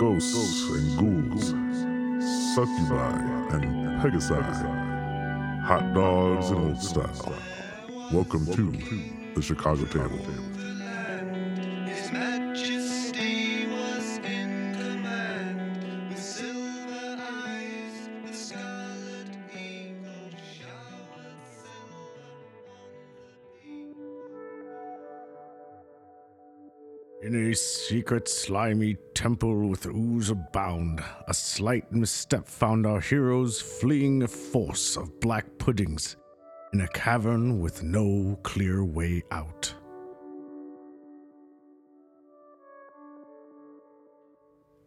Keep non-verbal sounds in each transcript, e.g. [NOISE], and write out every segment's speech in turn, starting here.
ghosts and ghouls, succubi and pegasi, hot dogs and old style. Welcome to the Chicago Table. A secret, slimy temple with ooze abound, a slight misstep found our heroes fleeing a force of black puddings in a cavern with no clear way out.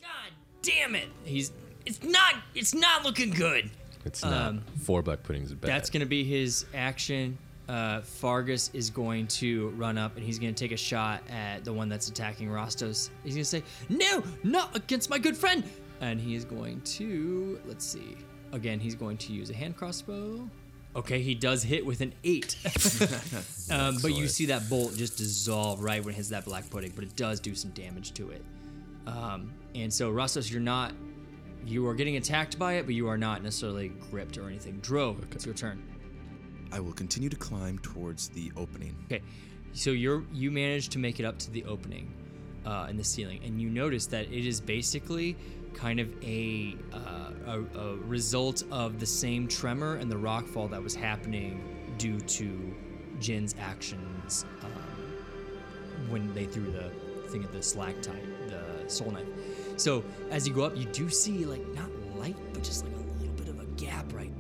God damn it! He's it's not it's not looking good. It's not. Um, Four black puddings are bad. That's gonna be his action. Uh, Fargus is going to run up and he's gonna take a shot at the one that's attacking Rostos. He's gonna say, "No, not against my good friend!" And he is going to let's see. Again, he's going to use a hand crossbow. Okay, he does hit with an eight. [LAUGHS] um, but you see that bolt just dissolve right when it hits that black pudding, but it does do some damage to it. Um, and so, Rostos, you're not. You are getting attacked by it, but you are not necessarily gripped or anything. Dro, it's your turn. I will continue to climb towards the opening. Okay, so you're you managed to make it up to the opening uh, in the ceiling, and you notice that it is basically kind of a, uh, a a result of the same tremor and the rockfall that was happening due to Jin's actions um, when they threw the thing at the stalactite, the soul knife. So as you go up, you do see like not light, but just like a little bit of a gap right.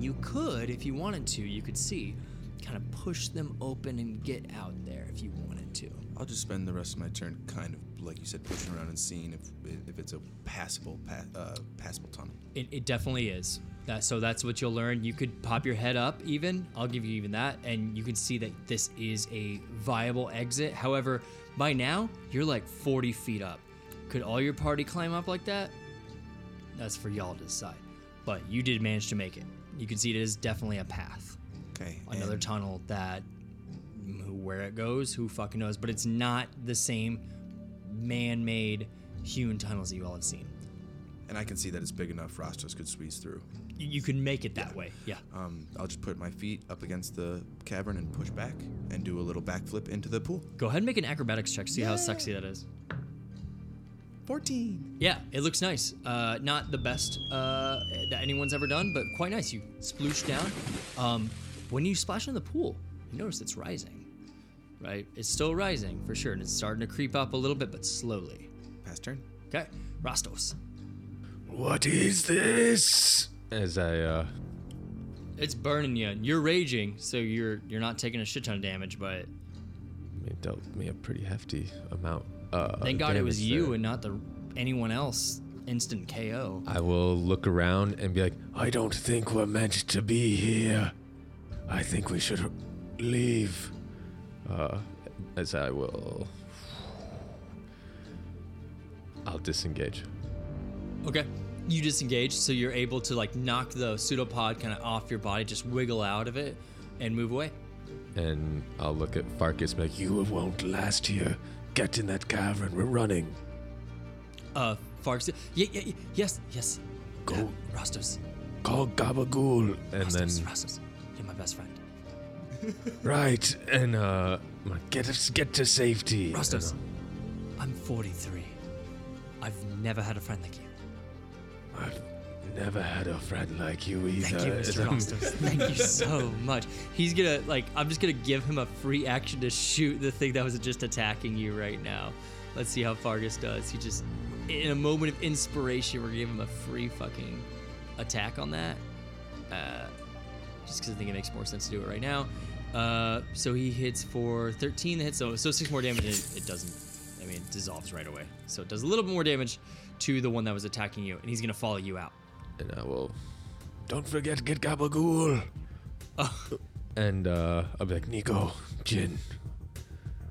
And you could, if you wanted to, you could see, kind of push them open and get out there if you wanted to. I'll just spend the rest of my turn kind of, like you said, pushing around and seeing if if it's a passable pa- uh, passable tunnel. It, it definitely is. That, so that's what you'll learn. You could pop your head up, even. I'll give you even that, and you can see that this is a viable exit. However, by now you're like 40 feet up. Could all your party climb up like that? That's for y'all to decide. But you did manage to make it. You can see it is definitely a path. Okay. Another and tunnel that where it goes, who fucking knows? But it's not the same man-made hewn tunnels that you all have seen. And I can see that it's big enough Rostos could squeeze through. You, you can make it that way. Yeah. Um, I'll just put my feet up against the cavern and push back and do a little backflip into the pool. Go ahead and make an acrobatics check. See how sexy that is. 14. Yeah, it looks nice. Uh, not the best uh, that anyone's ever done, but quite nice. You sploosh down. Um, when you splash in the pool, you notice it's rising. Right? It's still rising for sure, and it's starting to creep up a little bit, but slowly. Pass turn. Okay, Rastos. What is this? As I uh, It's burning you. You're raging, so you're you're not taking a shit ton of damage, but it dealt me a pretty hefty amount. Uh, thank God it was you there. and not the anyone else. Instant KO. I will look around and be like, I don't think we're meant to be here. I think we should leave. uh, as I will. I'll disengage. Okay. You disengage, so you're able to like knock the pseudopod kind of off your body, just wiggle out of it, and move away. And I'll look at Farkas and be like, you You won't last here. Get in that cavern. We're running. Uh, Farks. Yeah, yeah, yeah, yes, yes. Go. Yeah, Rostos. Call Gabagool. and Rostos, then Rostos. You're my best friend. [LAUGHS] [LAUGHS] Right. and uh, Get us get to safety. Rostos. I'm 43. I've never had a friend like you. I've never had a friend like you either. Thank you, Mr. Rostos. Thank you so [LAUGHS] much. He's gonna like. I'm just gonna give him a free action to shoot the thing that was just attacking you right now. Let's see how Fargus does. He just, in a moment of inspiration, we're gonna give him a free fucking attack on that. Uh, just because I think it makes more sense to do it right now. Uh, so he hits for 13 the hit, so so six more damage. It, it doesn't. I mean, it dissolves right away. So it does a little bit more damage to the one that was attacking you, and he's gonna follow you out. And I will Don't forget, get Gabagool. [LAUGHS] and uh, I'll be like, Nico, Jin,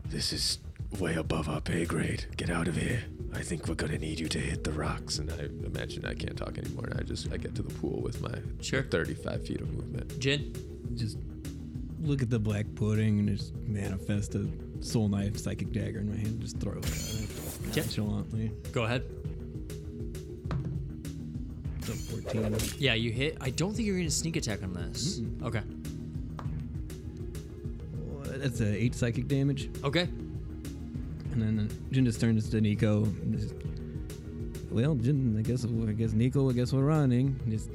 this is way above our pay grade. Get out of here. I think we're gonna need you to hit the rocks. and I imagine I can't talk anymore. And I just I get to the pool with my Sure. 35 feet of movement. Jin, Just look at the black pudding and just manifest a soul knife, psychic dagger in my hand. Just throw it at it Yep. nonchalantly. go ahead. So 14. Yeah, you hit. I don't think you're gonna sneak attack on this. Okay. That's a 8 psychic damage. Okay. And then Jin just turns to Nico. and just, well, Jin, I guess I guess Nico, I guess we're running. Just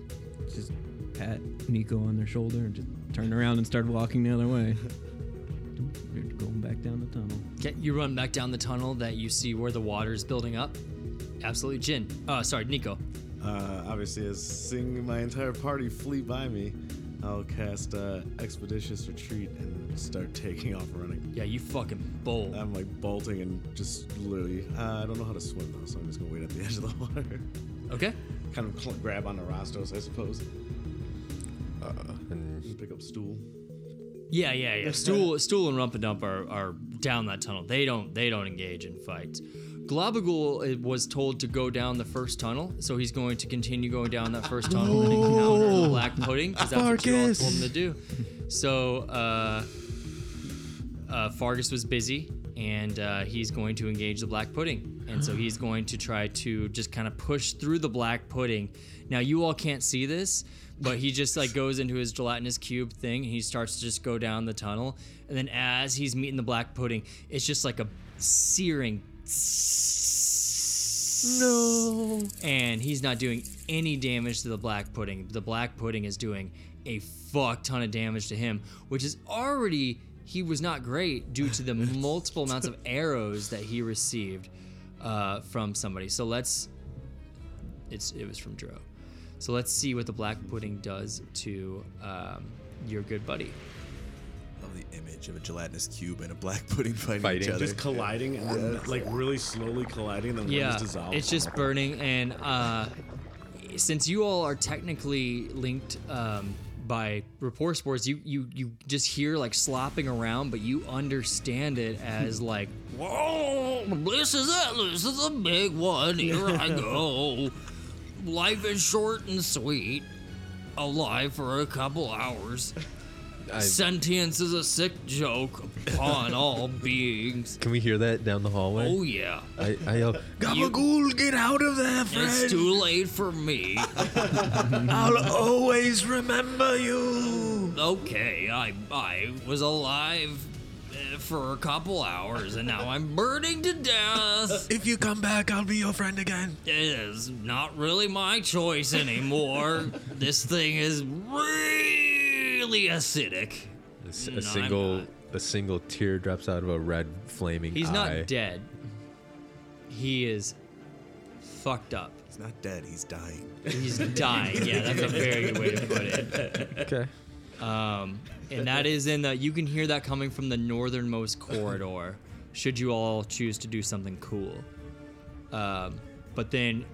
just pat Nico on their shoulder and just turn around and start walking the other way. [LAUGHS] You're going back down the tunnel. Okay. You run back down the tunnel that you see where the water is building up. Absolutely, Jin. Uh, sorry, Nico. Uh, obviously, as seeing my entire party flee by me, I'll cast uh, Expeditious Retreat and start taking off running. Yeah, you fucking bolt. I'm like bolting and just literally. Uh, I don't know how to swim though, so I'm just gonna wait at the [LAUGHS] edge of the water. Okay. kind of cl- grab on the Rostos, I suppose. Uh, and pick up stool. Yeah, yeah, yeah. [LAUGHS] Stool, Stool, and Rumpadump are, are down that tunnel. They don't they don't engage in fights. Globagool was told to go down the first tunnel, so he's going to continue going down that first tunnel and encounter the black pudding because that's what you all told him to do. So uh, uh, Fargus was busy, and uh, he's going to engage the black pudding, and so he's going to try to just kind of push through the black pudding. Now you all can't see this, but he just like goes into his gelatinous cube thing, and he starts to just go down the tunnel, and then as he's meeting the black pudding, it's just like a searing. No. And he's not doing any damage to the black pudding. The black pudding is doing a fuck ton of damage to him, which is already he was not great due to the [LAUGHS] multiple amounts of arrows that he received uh, from somebody. So let's it's it was from Dro. So let's see what the black pudding does to um, your good buddy. Love the image of a gelatinous cube and a black [LAUGHS] pudding fighting, Fighting. each other. Just colliding and then like really slowly colliding, and then one Yeah, just dissolves. it's just burning, and uh, since you all are technically linked um, by rapport spores, you you you just hear like slopping around, but you understand it as [LAUGHS] like, whoa, this is it, this is a big one. Here I [LAUGHS] go. Life is short and sweet. Alive for a couple hours. I, Sentience is a sick joke upon all [LAUGHS] beings. can we hear that down the hallway? Oh yeah. I, I yell, Gabagool, get out of there, friend. It's too late for me. [LAUGHS] I'll always remember you. okay, I I was alive uh, for a couple hours and now I'm burning to death. If you come back, I'll be your friend again. It is not really my choice anymore. this thing is really acidic. A, s- a No, I'm single, not. a single tear drops out of a red flaming He's eye. not dead. He is fucked up. He's not dead. He's dying. He's dying. Yeah, that's a very good way to put it. Okay. Um, and that is in the. You can hear that coming from the northernmost corridor. Should you all choose to do something cool, um, but then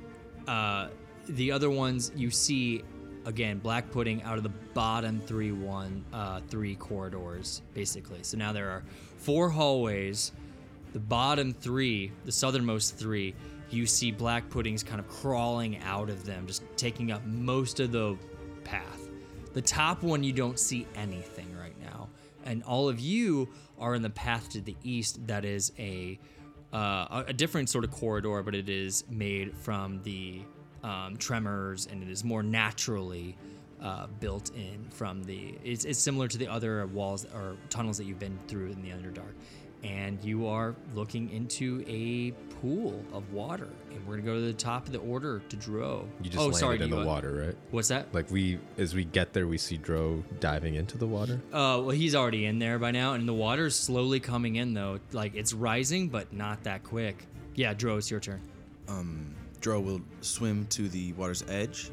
uh, the other ones you see again black pudding out of the bottom three one uh, three corridors basically. So now there are four hallways. The bottom three, the southernmost three, you see black puddings kind of crawling out of them, just taking up most of the path. The top one, you don't see anything right now. And all of you are in the path to the east that is a uh, a different sort of corridor, but it is made from the um, tremors and it is more naturally uh, built in from the. It's, it's similar to the other walls or tunnels that you've been through in the Underdark. And you are looking into a pool of water. And we're going to go to the top of the order to Dro. You just oh, landed sorry, in the you, water, right? What's that? Like we, as we get there, we see Dro diving into the water. Uh, well, he's already in there by now, and the water's slowly coming in though. Like it's rising, but not that quick. Yeah, Dro, it's your turn. Um, Dro will swim to the water's edge,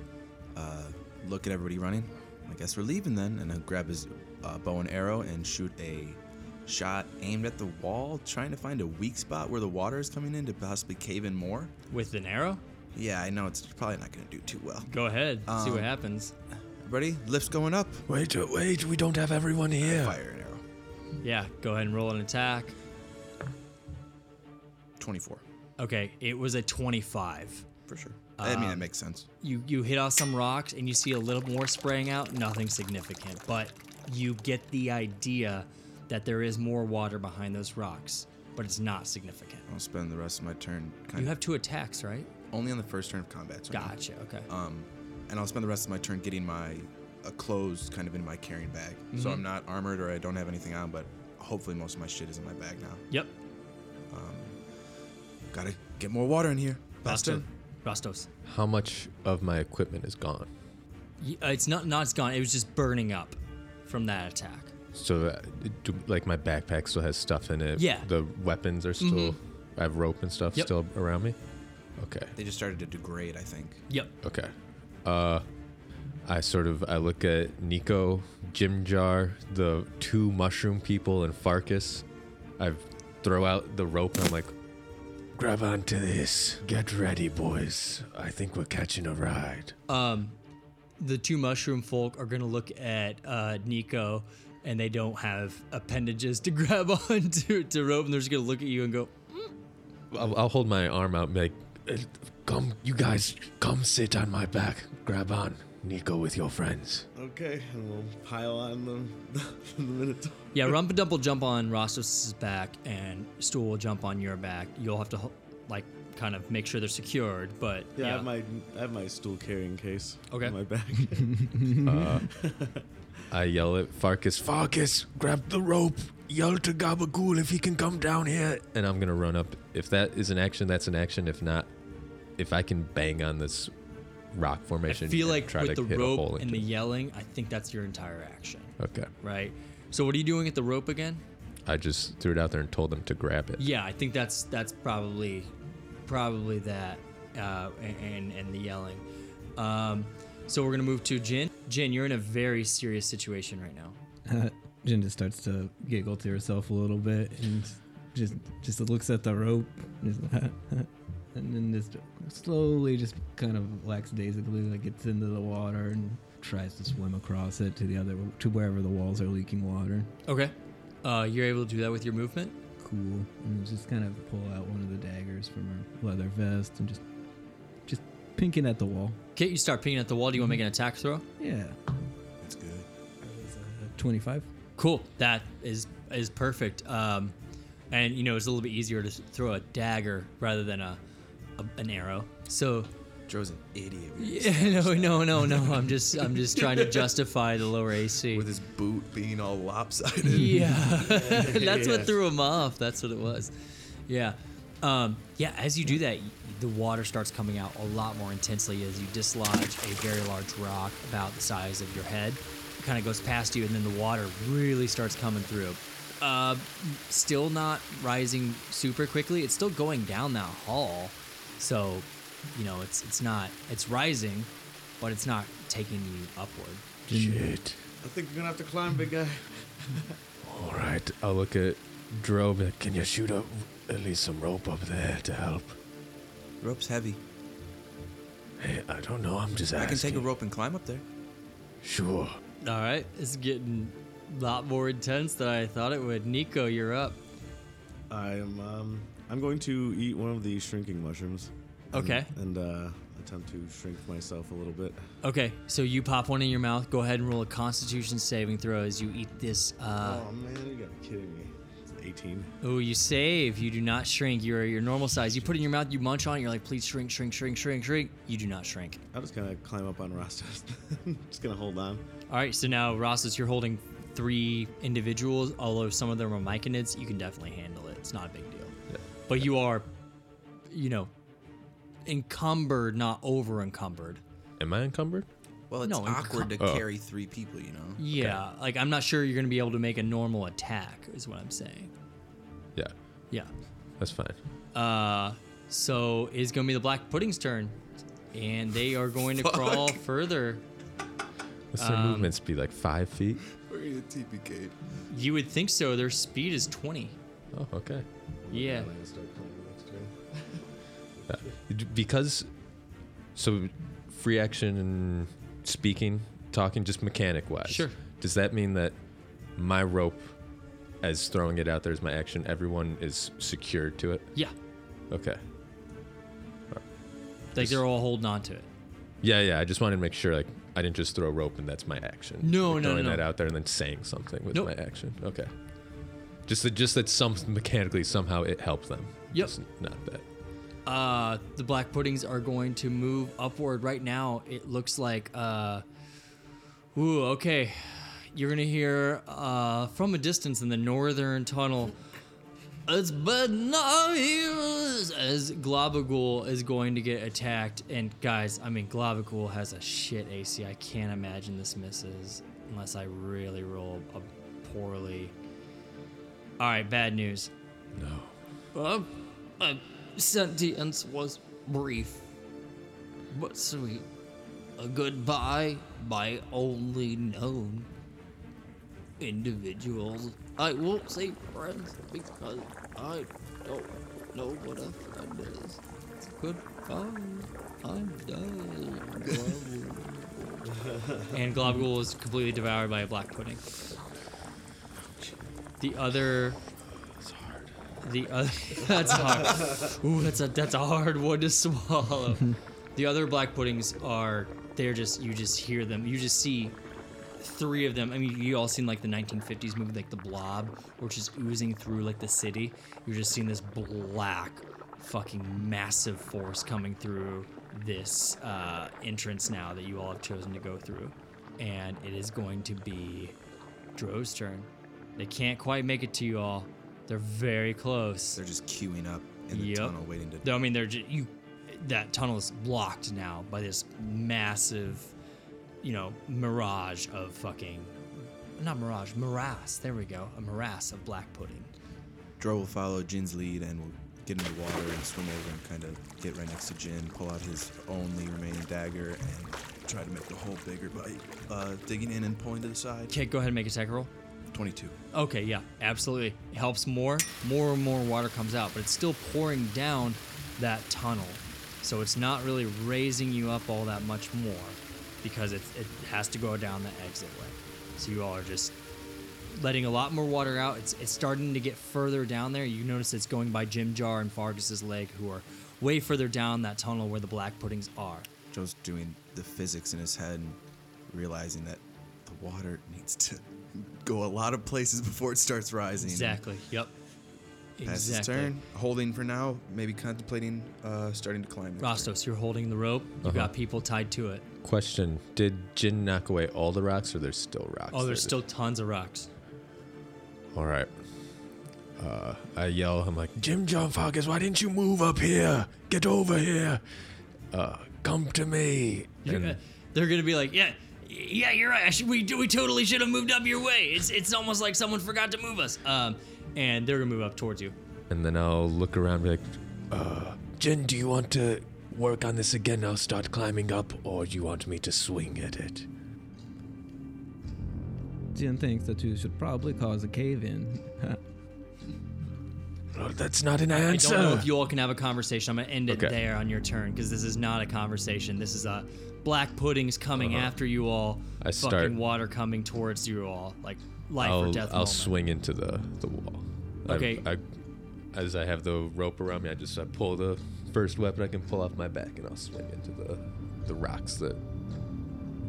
uh, look at everybody running. I guess we're leaving then, and he'll grab his uh, bow and arrow and shoot a shot aimed at the wall, trying to find a weak spot where the water is coming in to possibly cave in more. With an arrow, Yeah, I know it's probably not going to do too well. go ahead. see what Um, happens. Everybody, lift's going up. Wait, wait, we don't have everyone here. Fire an arrow. Yeah, go ahead and roll an attack. 24, Okay, it was a 25. for sure. I mean, that Um, makes sense. You you hit off some rocks and you see a little more spraying out. Nothing significant, but you get the idea that there is more water behind those rocks, but it's not significant. I'll spend the rest of my turn kind You of have two attacks, right? only on the first turn of combat. so. Gotcha. Okay. Um, and I'll spend the rest of my turn getting my uh, clothes kind of in my carrying bag. So Mhm. I'm not armored or I don't have anything on, but hopefully most of my shit is in my bag now. Yep. Gotta get more water in here. Rastos. Faster. Rastos. How much of my equipment is gone? Y- uh, It's not not it's gone. It was just burning up from that attack. So, uh, do, like my backpack still has stuff in it. Yeah. The weapons are still. I have rope and stuff Yep. still around me. Okay. They just started to degrade, I think. Yep. Okay. Uh, I sort of I look at Nico, Jim Jar, the two mushroom people, and Farkas. I throw out the rope. and I'm like, grab onto this. Get ready, boys. I think we're catching a ride. Um, the two mushroom folk are gonna look at uh, Nico, and they don't have appendages to [LAUGHS] grab onto to rope, and they're just gonna look at you and go, I'll, I'll hold my arm out and be like, "Uh, come, you guys, come sit on my back. Grab on, Nico, with your friends. Okay, and we'll pile on them the Minotaur. "Yeah, Rumpadump will jump on Rostos' back, and Stool will jump on your back. You'll have to like kind of make sure they're secured, but Yeah, yeah, I have my I have my stool carrying case. Okay. On my back. [LAUGHS] Uh, I yell at Farkas, Farkas, grab the rope. Yell to Gabagool if he can come down here. And I'm going to run up. If that is an action, that's an action. If not, if I can bang on this rock formation. I formation. feel and like try with to the hit a hole rope and the it. yelling, I think that's your entire action, Okay. right? So what are you doing at the rope again? I just threw it out there and told them to grab it. Yeah, I think that's that's probably probably that uh, and and the yelling. Um, so we're gonna move to Jin. Jin, you're in a very serious situation right now. [LAUGHS] Jin just starts to giggle to herself a little bit and just just looks at the rope, [LAUGHS] just and then just slowly, just kind of lackadaisically, like gets into the water and tries to swim across it to the other to wherever the walls are leaking water. Okay. Uh, you're able to do that with your movement. Cool. And just kind of pull out one of the daggers from her leather vest and just just pinking at the wall. Okay, you start pinking at the wall. Do you want to make an attack throw? Yeah. That's good. Twenty five. Cool. That is is perfect. Um, and you know it's a little bit easier to throw a dagger rather than a, a an arrow. So Joe's an idiot. [LAUGHS] yeah, no, no, no, [LAUGHS] no. I'm just I'm just trying to justify the lower AC. With his boot being all lopsided. [LAUGHS] Yeah, that's what threw him off. That's what it was. Yeah, um, yeah. As you do that, the water starts coming out a lot more intensely as you dislodge a very large rock about the size of your head. It kind of goes past you, and then the water really starts coming through. Uh, still not rising super quickly. It's still going down that hall, so you know it's it's not it's rising, but it's not taking you upward. Shit. I think we're gonna have to climb, big guy. [LAUGHS] All right. I'll look at Dro. be like, Can you shoot up at least some rope up there to help? Rope's heavy. Hey, I don't know. I'm just I asking. can take a rope and climb up there. Sure. All right, it's getting a lot more intense than I thought it would. Nico, you're up. I am um I'm going to eat one of the shrinking mushrooms. Okay. And, uh attempt to shrink myself a little bit. Okay, so you pop one in your mouth. Go ahead and roll a Constitution saving throw as you eat this. Uh, oh man, you gotta be kidding me. It's 18. oh, you save. You do not shrink. You're your normal size. You put it in your mouth. You munch on it. You're like, please shrink, shrink, shrink, shrink, shrink. You do not shrink. I'm just gonna climb up on Rastos. [LAUGHS] just gonna hold on. All right, so now Rosses, you're holding three individuals. Although some of them are myconids, you can definitely handle it. It's not a big deal. But you are, you know, encumbered, not over encumbered. Am I encumbered? Well, it's No, in awkward to co- Oh. carry three people, you know. Yeah, like I'm not sure you're gonna be able to make a normal attack, is what I'm saying. Yeah. Yeah. That's fine. Uh, so it's gonna be the Black Pudding's turn, and they are going to crawl further. What's their Um, movement speed? Like five feet? We're gonna TPK. You would think so. Their speed is 20. Oh, okay. Yeah. I'm start climbing next turn. Yeah. [LAUGHS] Uh, because, so free action and speaking, talking, just mechanic wise. Sure. Does that mean that my rope, as throwing it out there as my action, everyone is secured to it? Yeah. Okay. Like they're all holding on to it. Yeah, yeah. I just wanted to make sure, like, I didn't just throw rope and that's my action. No, Like, no, throwing no. that out there and then saying something was Nope. my action. Okay. Just that, just that some mechanically somehow it helped them. Yep. Just not that. Uh, the black puddings are going to move upward right now. It looks like, uh, ooh, okay. You're gonna hear uh, from a distance in the northern tunnel. It's been years as Globagool is going to get attacked. And guys, I mean, Globagool has a shit AC. I can't imagine this misses unless I really roll a poorly. All right, bad news. No. Uh, uh, sentience was brief, but sweet. A goodbye by only known individuals. I won't say friends because I don't know what a friend is. Goodbye. I'm done. [LAUGHS] and Globule is completely devoured by a black pudding. The other. The other. [LAUGHS] that's hard. Ooh, that's a that's a hard one to swallow. the other black puddings are. They're just. You just hear them. You just see three of them. I mean, you all seen like the 1950s movie, like The Blob, which is oozing through like the city. You're just seeing this black, fucking massive force coming through this uh, entrance now that you all have chosen to go through, and it is going to be Dro's turn. They can't quite make it to you all. They're very close. They're just queuing up in the Yep. tunnel, waiting to. I mean, they're just, you. That tunnel is blocked now by this massive, you know, mirage of fucking, not mirage, morass. There we go, a morass of black pudding. Dro will follow Jin's lead and will get in the water and swim over and kind of get right next to Jin, pull out his only remaining dagger, and try to make the hole bigger by uh, digging in and pulling to the side. Okay, go ahead and make a attack roll. 22. Okay, yeah, absolutely. It helps more. More and more water comes out, but it's still pouring down that tunnel. So it's not really raising you up all that much more because it, it has to go down the exit way. So you all are just letting a lot more water out. It's, it's starting to get further down there. You notice it's going by Jim Jar and Fargus's leg, who are way further down that tunnel where the black puddings are. Joe's doing the physics in his head and realizing that the water needs to go a lot of places before it starts rising. Exactly. Yep. Pass his turn, holding for now, maybe contemplating uh, starting to climb. next turn. Rostos, you're holding the rope. You got people tied to it. Question: Did Jin knock away all the rocks, or there's still rocks? Oh, there's there? still tons of rocks. All right. Uh, I yell. I'm like, Jim John Farkas, why didn't you move up here? Get over here. Uh, come to me. And- gonna- they're gonna be like, yeah, yeah, you're right. I should, we we totally should have moved up your way. It's it's almost like someone forgot to move us. Um, and they're gonna move up towards you. And then I'll look around and be like, uh, Jen, do you want to work on this again? I'll start climbing up, or do you want me to swing at it? Jin thinks that you should probably cause a cave in. [LAUGHS] Well, that's not an answer. I don't know if you all can have a conversation. I'm gonna end it Okay. there on your turn because this is not a conversation. This is a black puddings coming uh-huh. after you all. I fucking start- water coming towards you all, like life I'll, or death. I'll moment. swing into the, the wall. Okay. I, as I have the rope around me, I just I pull the first weapon I can pull off my back, and I'll swing into the the rocks that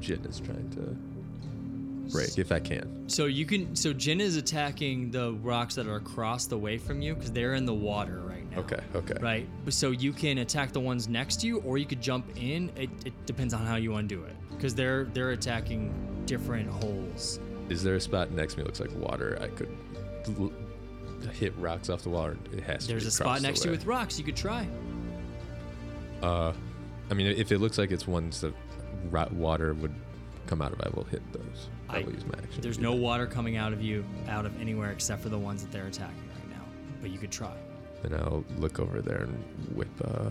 Jin is trying to break, if I can. So you can. So Jin is attacking the rocks that are across the way from you because they're in the water now. Okay, okay. Right. So you can attack the ones next to you, or you could jump in. It, it depends on how you want to do it because they're they're attacking different holes. Is there a spot next to me? Looks like water. I could l- hit rocks off the water. It has to. Be. There's a spot next to you with rocks. You could try. Uh, I mean, if it looks like it's ones that ro- water would come out of, I will hit those. I, I- will use my action. There's no that. water coming out of you, out of anywhere except for the ones that they're attacking right now. But you could try. Then I'll look over there and whip. Uh,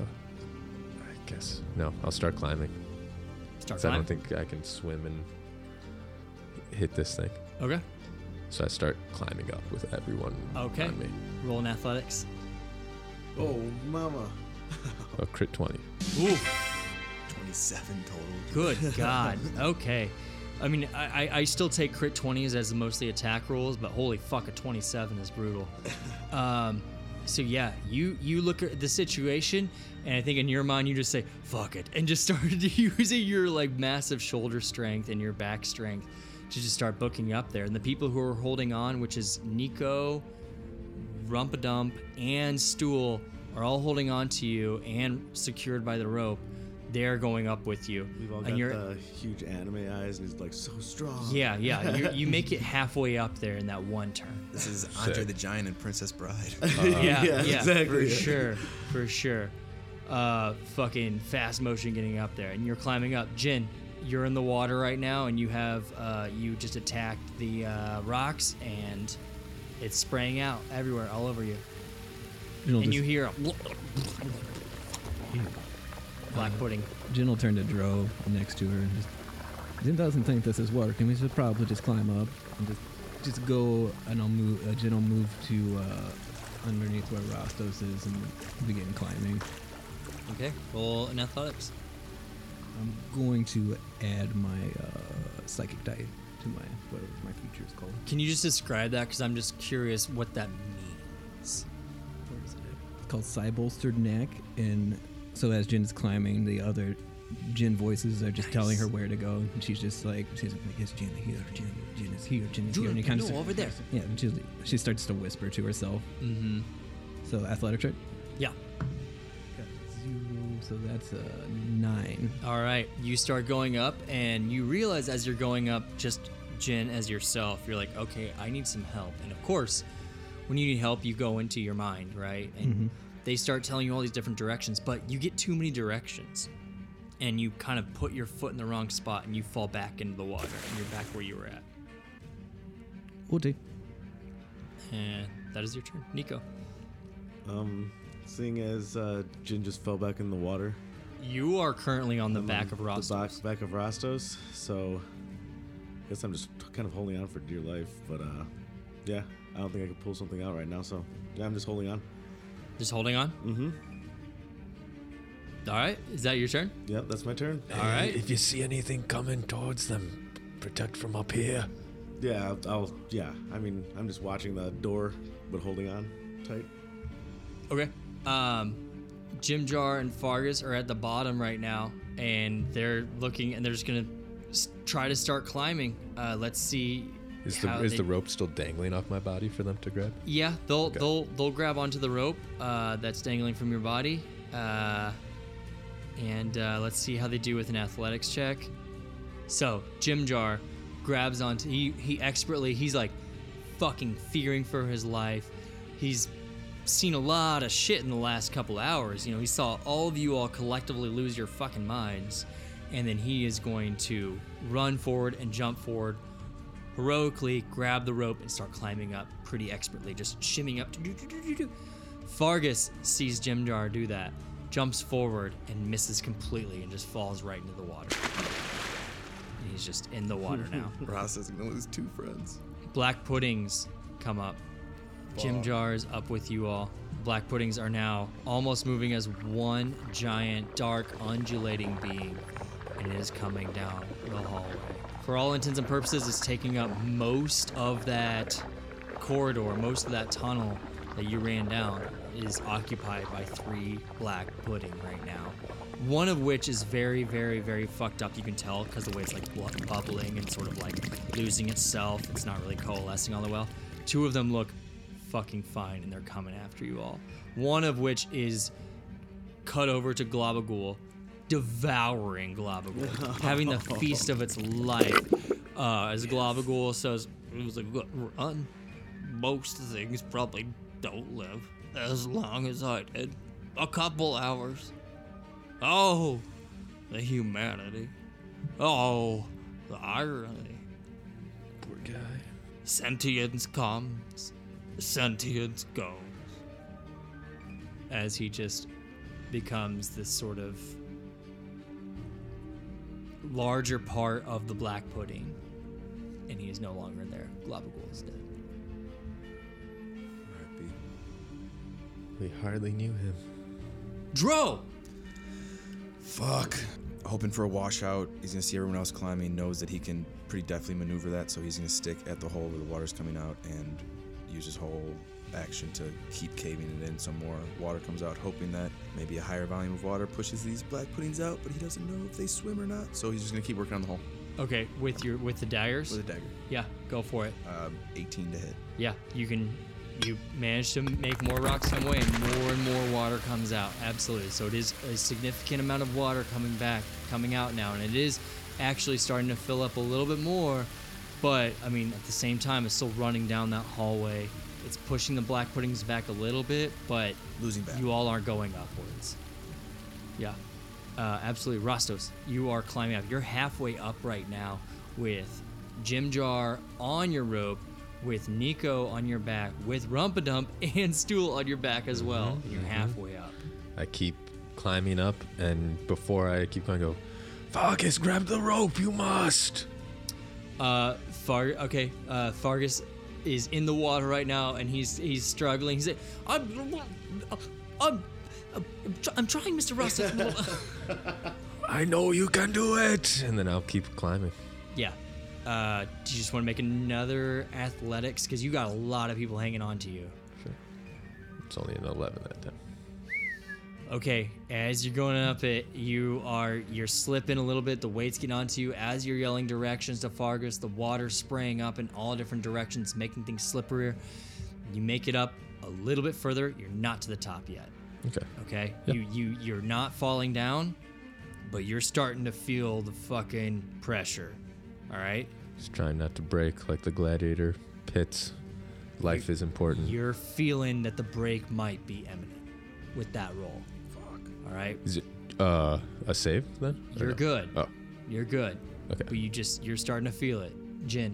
I guess no. I'll start climbing. Start 'cause I don't think I can swim and hit this thing. Okay. So I start climbing up with everyone Okay. on me. Roll in athletics. Oh, mama. A crit twenty. Ooh. 27 total. Good [LAUGHS] God. Okay. I mean, I, I, I still take crit 20s as mostly attack rolls, but holy fuck, a 27 is brutal. [LAUGHS] Um, so yeah, you you look at the situation, and I think in your mind you just say "fuck it" and just [LAUGHS] started using your like massive shoulder strength and your back strength to just start booking up there. And the people who are holding on, which is Nico, Rumpadump, and Stool, are all holding on to you and secured by the rope. They're going up with you, We've all and got you're the huge anime eyes, and he's like so strong. yeah, yeah. [LAUGHS] You, you make it halfway up there in that one turn. This is Andre the Giant and Princess Bride. [LAUGHS] yeah, yeah, exactly. For sure, for sure. Uh, fucking fast motion getting up there, and you're climbing up. Jin, you're in the water right now, and you have uh, you just attacked the uh, rocks, and it's spraying out everywhere, all over you. Jin will, And just, you hear a black pudding. Jin will turn to Dro next to her and just. Jin doesn't think this is working. We should probably just climb up and just just go. And I'll move. Uh, Jin will move to uh, underneath where Rostos is and begin climbing. Okay, roll an athletics. I'm going to add my uh, psychic die to my whatever my feature is called. Can you just describe that? Because I'm just curious what that means. Where is it? It's called Psi-Bolstered Knack, and so as Jin's climbing, the other Jin voices are just telling her where to go, and she's just like, she's like, "Yes, Jin here, Jin, Jin is here, Jin is here," and you kind of over there. yeah, she, she starts to whisper to herself. Mm-hmm. So athletic check. Yeah. Zero, so that's a nine. All right, you start going up, and you realize as you're going up, just Jin as yourself, you're like, okay, I need some help. And of course, when you need help, you go into your mind, right? And they start telling you all these different directions, but you get too many directions. And you kind of put your foot in the wrong spot and you fall back into the water and you're back where you were at. Okay. And that is your turn. Nico. Um, seeing as uh, Jin just fell back in the water. You are currently on the I'm back on of Ross. The back, back of Rostos. So, I guess I'm just kind of holding on for dear life. But uh, yeah, I don't think I can pull something out right now. So yeah, I'm just holding on. Just holding on. Mm-hmm. All right. Is that your turn? Yep, that's my turn. All right. If you see anything coming towards them, protect from up here. Yeah, I'll, I'll. Yeah, I mean, I'm just watching the door, but holding on tight. Okay. Um, Jim Jar and Fargus are at the bottom right now, and they're looking, and they're just gonna s- try to start climbing. Uh, let's see. Is the is they- the rope still dangling off my body for them to grab? Yeah, they'll they'll they'll grab onto the rope uh, that's dangling from your body, uh, and uh, let's see how they do with an athletics check. So Jim Jar grabs onto he he expertly he's like fucking fearing for his life. He's seen a lot of shit in the last couple hours. You know, he saw all of you all collectively lose your fucking minds, and then he is going to run forward and jump forward heroically grab the rope and start climbing up pretty expertly, just shimming up. Fargus sees Jim Jar do that, jumps forward and misses completely and just falls right into the water. And he's just in the water [LAUGHS] now. Ross is gonna lose two friends. Black puddings come up. Jim Jar is up with you all. Black puddings are now almost moving as one giant, dark, undulating being, and it is coming down the hallway. For all intents and purposes, it's taking up most of that corridor, most of that tunnel that you ran down is occupied by three black pudding right now. One of which is very, very, very fucked up. You can tell because the way it's like bu- bubbling and sort of like losing itself. It's not really coalescing all the well. Two of them look fucking fine and they're coming after you all. One of which is cut over to Globagool, devouring Globagool, [LAUGHS] having the feast of its life. Uh, as Globagool says, it was run. Most things probably don't live as long as I did. A couple hours. Oh, the humanity. Oh, the irony. Poor guy. Sentience comes, sentience goes. As he just becomes this sort of larger part of the black pudding, and he is no longer there. Globagool is dead. We hardly knew him. Dro! Fuck. Hoping for a washout. He's gonna see everyone else climbing. Knows that he can pretty deftly maneuver that, so he's gonna stick at the hole where the water's coming out and use his whole action to keep caving it in so more water comes out, hoping that maybe a higher volume of water pushes these black puddings out, but he doesn't know if they swim or not. So he's just gonna keep working on the hole Okay, with your with the daggers. with a dagger. yeah, go for it. Um, 18 to hit. Yeah, you can you manage to make more rocks come away, and more and more water comes out. Absolutely. So it is a significant amount of water coming back, coming out now, and it is actually starting to fill up a little bit more. But I mean, at the same time, it's still running down that hallway. It's pushing the black puddings back a little bit, but Losing back. you all aren't going upwards. Yeah, uh, absolutely. Rostos, you are climbing up. You're halfway up right now with Jim Jar on your rope, with Nico on your back, with Rumpadump [LAUGHS] and Stool on your back as well. You're halfway up. I keep climbing up, and before I keep going, I go, Fargus, grab the rope, you must. Uh, Far okay. Uh, Fargus is in the water right now, and he's he's struggling. He's like, I'm, I'm, I'm, I'm trying, Mr. Rostos. [LAUGHS] I know you can do it. And then I'll keep climbing. yeah. Uh, do you just want to make another athletics? Because you got a lot of people hanging on to you. Sure. It's only an 11 that time. Okay, as you're going up it, you are you're slipping a little bit. The weight's getting onto you as you're yelling directions to Fargus. The water spraying up in all different directions, making things slipperier. You make it up a little bit further. You're not to the top yet. Okay. Okay, Yeah. you you you're not falling down, but you're starting to feel the fucking pressure. All right, Just trying not to break like the gladiator pits. Life is important. you're feeling that the break might be imminent with that roll. Fuck. All right. Is it uh, a save then? Or You're no? good. Oh, You're good. okay. But you just you're starting to feel it. Jin.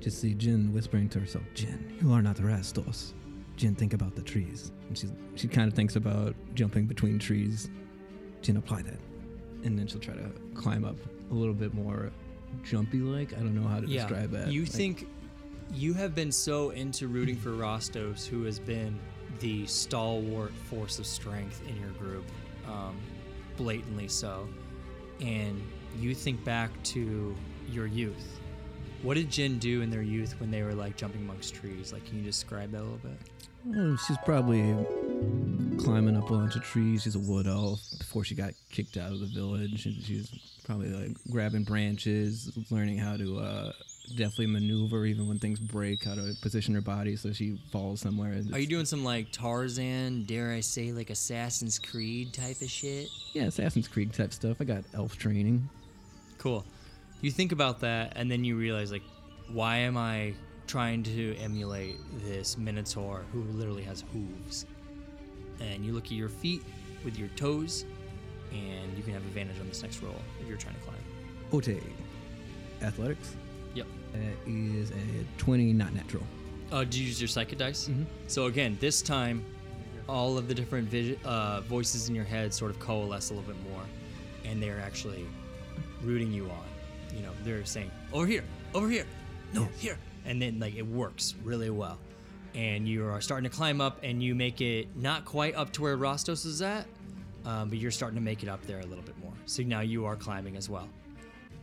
Just see Jin whispering to herself, Jin, you are not Rastos. Jin, think about the trees. And she's, she kind of thinks about jumping between trees. Jin, apply that. And then she'll try to climb up a little bit more jumpy like. I don't know how to Yeah. describe that. You Like, think you have been so into rooting for Rostos, who has been the stalwart force of strength in your group, um, blatantly so, and you think back to your youth. What did Jin do in their youth when they were like jumping amongst trees? Like, can you describe that a little bit? Oh, she's probably climbing up a bunch of trees. She's a wood elf before she got kicked out of the village. And she's probably like grabbing branches, learning how to uh, definitely maneuver even when things break, how to position her body so she falls somewhere. Are you doing some like Tarzan, dare I say, like Assassin's Creed type of shit? Yeah, Assassin's Creed type stuff. I got elf training. Cool. You think about that, and then you realize, like, why am I trying to emulate this Minotaur who literally has hooves? And you look at your feet with your toes, and you can have advantage on this next roll if you're trying to climb. Ote. Athletics. Yep. That is a 20, not natural. Uh, did you use your psychic dice? Mhm. So again, this time, all of the different vis- uh, voices in your head sort of coalesce a little bit more, and they're actually rooting you on. You know, they're saying, "Over here, over here, no, here," and then like it works really well, and you are starting to climb up, and you make it not quite up to where Rostos is at, um, but you're starting to make it up there a little bit more. So now you are climbing as well.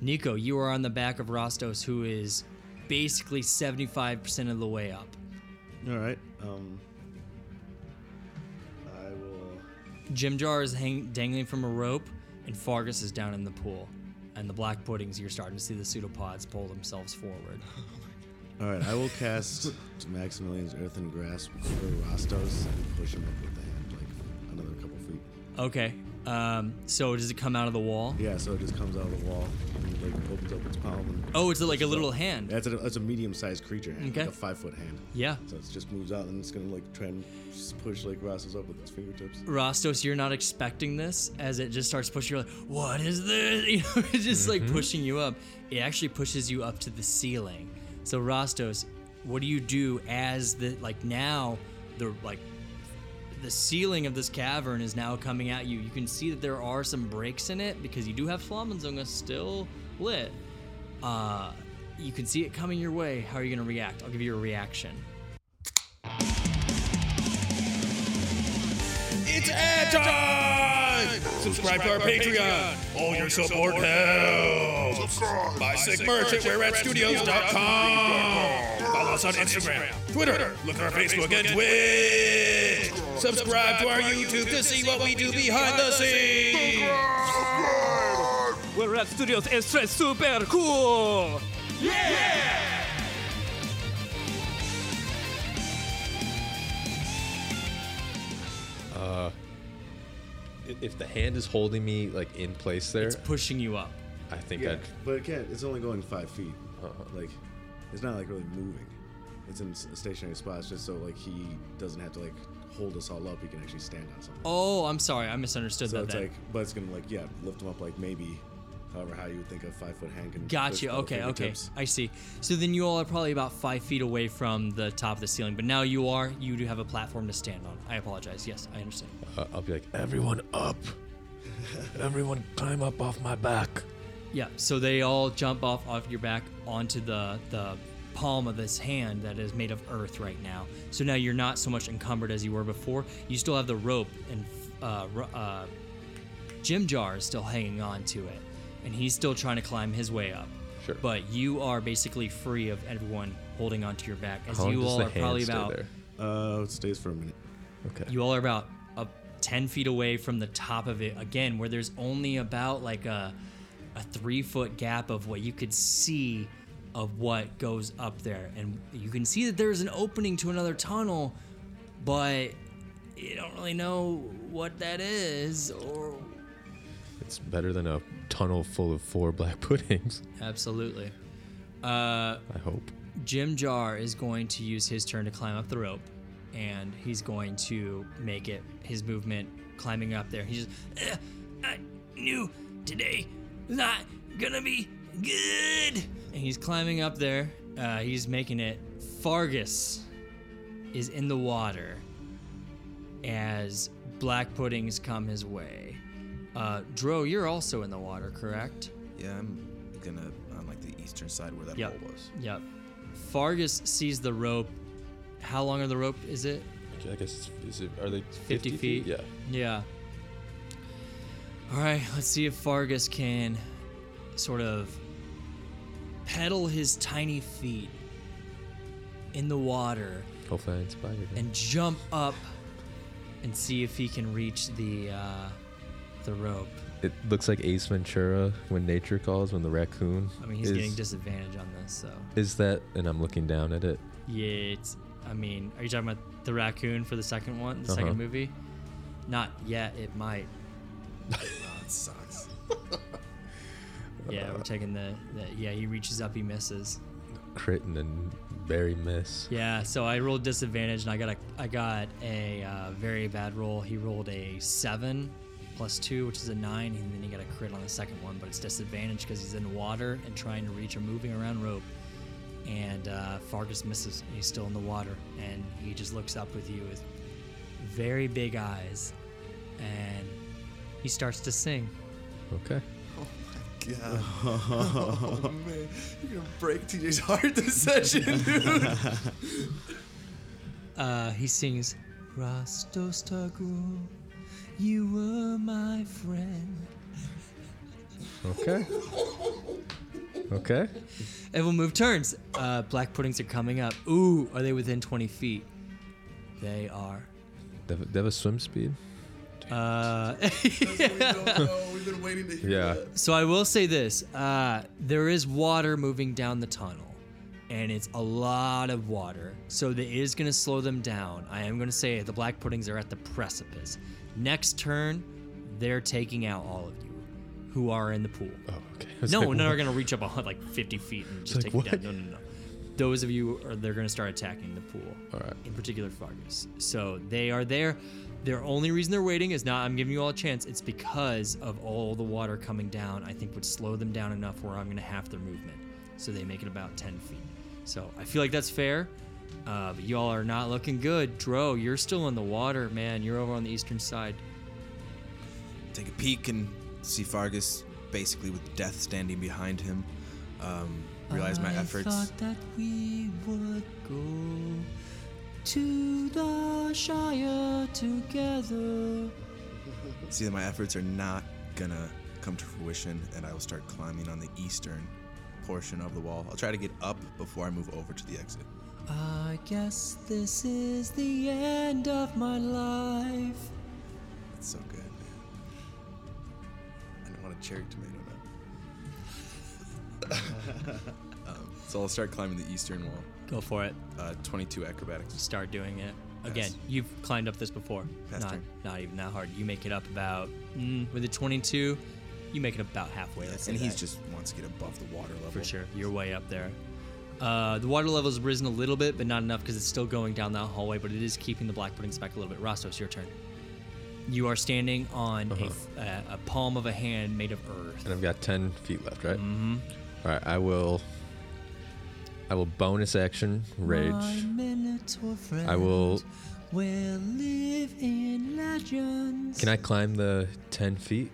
Nico, you are on the back of Rostos, who is basically 75% of the way up. All right. Um, I will. Jim Jar is hang- dangling from a rope, and Fargus is down in the pool. And the black puddings, you're starting to see the pseudopods pull themselves forward. [LAUGHS] All right. I will cast Maximilian's Earthen Grasp for Rostos and push him up with the hand, like another couple feet. Okay. Um, so does it come out of the wall? Yeah. So it just comes out of the wall like opens up its palm. And Oh, it's like a little hand. Yeah, it's a, it's a medium-sized creature hand, Okay. like a five-foot hand. Yeah. So it just moves out and it's gonna like try and just push like Rostos up with its fingertips. Rostos, you're not expecting this as it just starts pushing. You're like, what is this? [LAUGHS] You know, it's just like mm-hmm. pushing you up. It actually pushes you up to the ceiling. So Rostos, what do you do as the like now the like the ceiling of this cavern is now coming at you. You can see that there are some breaks in it because you do have Flammenzunga still lit. Uh, you can see it coming your way. How are you going to react? I'll give you a reaction. It's ad time! Subscribe to our Patreon. All your support helps. Buy sick merch at whereatstudios.com. Follow us on Instagram, Twitter, look at our Facebook and Twitch. Subscribe to our YouTube to see what we do behind the scenes. We're at Studios Estrés Super Cool! Yeah! yeah! Uh, if the hand is holding me like in place there, It's pushing you up. I think Yeah, I'd. but it can't. It's only going five feet. Uh-huh. Like, it's not like really moving. It's in a stationary spot. It's just so like he doesn't have to like hold us all up. He can actually stand on something. Oh, I'm sorry. I misunderstood so that. it's then. like, but it's gonna like yeah, lift him up like maybe however how you would think a five foot hand can. Got push you. Okay, okay. I see. So then you all are probably about five feet away from the top of the ceiling, but now you are. You do have a platform to stand on. I apologize. Yes, I understand. Uh, I'll be like, Everyone up. Everyone climb up off my back. Yeah. So they all jump off off your back onto the the palm of this hand that is made of earth right now. So now you're not so much encumbered as you were before. You still have the rope and uh, uh, Jim Jar is still hanging on to it, and he's still trying to climb his way up. Sure. But you are basically free of everyone holding onto your back, as how long you does all the are hand probably stay about there? Uh, it stays for a minute. Okay. you all are about up 10 feet away from the top of it again where there's only about like a a three foot gap of what you could see of what goes up there and you can see that there's an opening to another tunnel but you don't really know what that is or It's better than a tunnel full of four [LAUGHS] black puddings. absolutely uh I hope. Jim Jar is going to use his turn to climb up the rope, and he's going to make it his movement climbing up there. He's just, "Eh, I knew today not gonna be good. And he's climbing up there. Uh, he's making it. Fargus is in the water as black puddings come his way. Uh, Dro, you're also in the water, correct? Yeah, I'm gonna on like the eastern side where that Yep. hole was. Yep. Fargus sees the rope. How long of the rope is it? I guess it's, is it are they 50, feet? Yeah. Yeah. All right, let's see if Fargus can sort of pedal his tiny feet in the water Hopefully I inspired him. and jump up and see if he can reach the uh, the rope. it looks like Ace Ventura when nature calls when the raccoon. I mean, he's is, getting disadvantage on this, so Is that? And I'm looking down at it. yeah. It's. I mean, are you talking about the raccoon for the second one, the Uh-huh. second movie? Not yet. It might. [LAUGHS] Oh, it sucks. Yeah, we're taking the, the. Yeah, he reaches up, he misses. Crit and then berry miss. Yeah, so I rolled disadvantage, and I got a I got a uh, very bad roll. He rolled a seven plus two, which is a nine, and then he got a crit on the second one, but it's disadvantage because he's in water and trying to reach a moving around rope. And uh, Fargus misses. He's still in the water, and he just looks up with you with very big eyes, and he starts to sing. Okay. Oh my god. oh man, you're gonna break TJ's heart this session, dude. [LAUGHS] Uh, he sings, Rastostagru, you were my friend. Okay. Okay. And we'll move turns. Uh, black puddings are coming up. Ooh, are they within 20 feet? They are. They have, they have a swim speed. Uh, [LAUGHS] We've been waiting to hear Yeah. so I will say this: uh, there is water moving down the tunnel, and it's a lot of water. So that is going to slow them down. I am going to say the black puddings are at the precipice. Next turn, they're taking out all of you who are in the pool. Oh, okay. No, like, none are gonna reach up a, like 50 feet and just like, take you down. No, no, no. Those of you are they're gonna start attacking the pool. All right. In particular, Fargus. So they are there. Their only reason they're waiting is not I'm giving you all a chance. It's because of all the water coming down. I think would slow them down enough where I'm gonna half their movement, so they make it about 10 feet. So I feel like that's fair. Uh, but y'all are not looking good. Dro, you're still in the water, man. You're over on the eastern side. Take a peek and see Fargus basically with death standing behind him. Um, realize my efforts. I efforts. thought that we would go to the Shire together. See that my efforts are not gonna come to fruition, and I will start climbing on the eastern portion of the wall. I'll try to get up before I move over to the exit. I guess this is the end of my life. That's so good, man. I don't want a cherry tomato now. [LAUGHS] um, so I'll start climbing the eastern wall. Go for it. Uh, 22 acrobatics. Start doing it. Again, you've climbed up this before. Pass not, turn. not even that hard. You make it up about mm, with a 22. You make it about halfway. Let's and he's just wants to get above the water level. for sure. You're way up there. Uh, the water level has risen a little bit, but not enough because it's still going down that hallway. But it is keeping the black puddings back a little bit. Rostos, your turn. You are standing on a f- a, a palm of a hand made of earth. And I've got 10 feet left, right? Mm-hmm. All right, I will. I will bonus action rage. I will. will live in legends. Can I climb the 10 feet?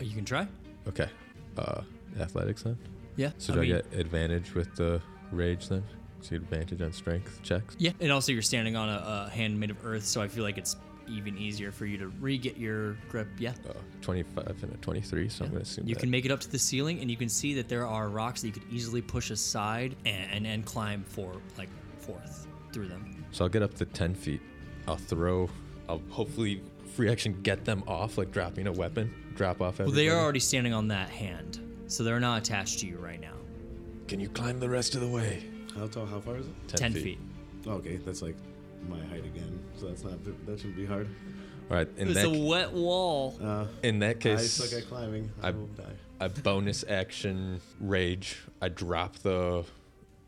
You can try. Okay. Uh, athletics then. Yeah. So I do I, mean- get advantage with the rage then? So advantage on strength checks. Yeah, and also you're standing on a, a hand made of earth, so I feel like it's even easier for you to re-get your grip. Yeah. Uh, 25 and a 23, so I'm gonna assume You that. can make it up to the ceiling, and you can see that there are rocks that you could easily push aside and and, and climb for like forth through them. So I'll get up to 10 feet. I'll throw. I'll hopefully free action get them off, like dropping a weapon. Drop off. Well, they are already standing on that hand, so they're not attached to you right now. Can you climb the rest of the way? How tall? How far is it? 10, Ten feet. Okay, that's like my height again, so that's not that shouldn't be hard. All right. In It's that, a wet wall. Uh, in that case, I case, suck at climbing. I, I- will die. a bonus action rage. I drop the.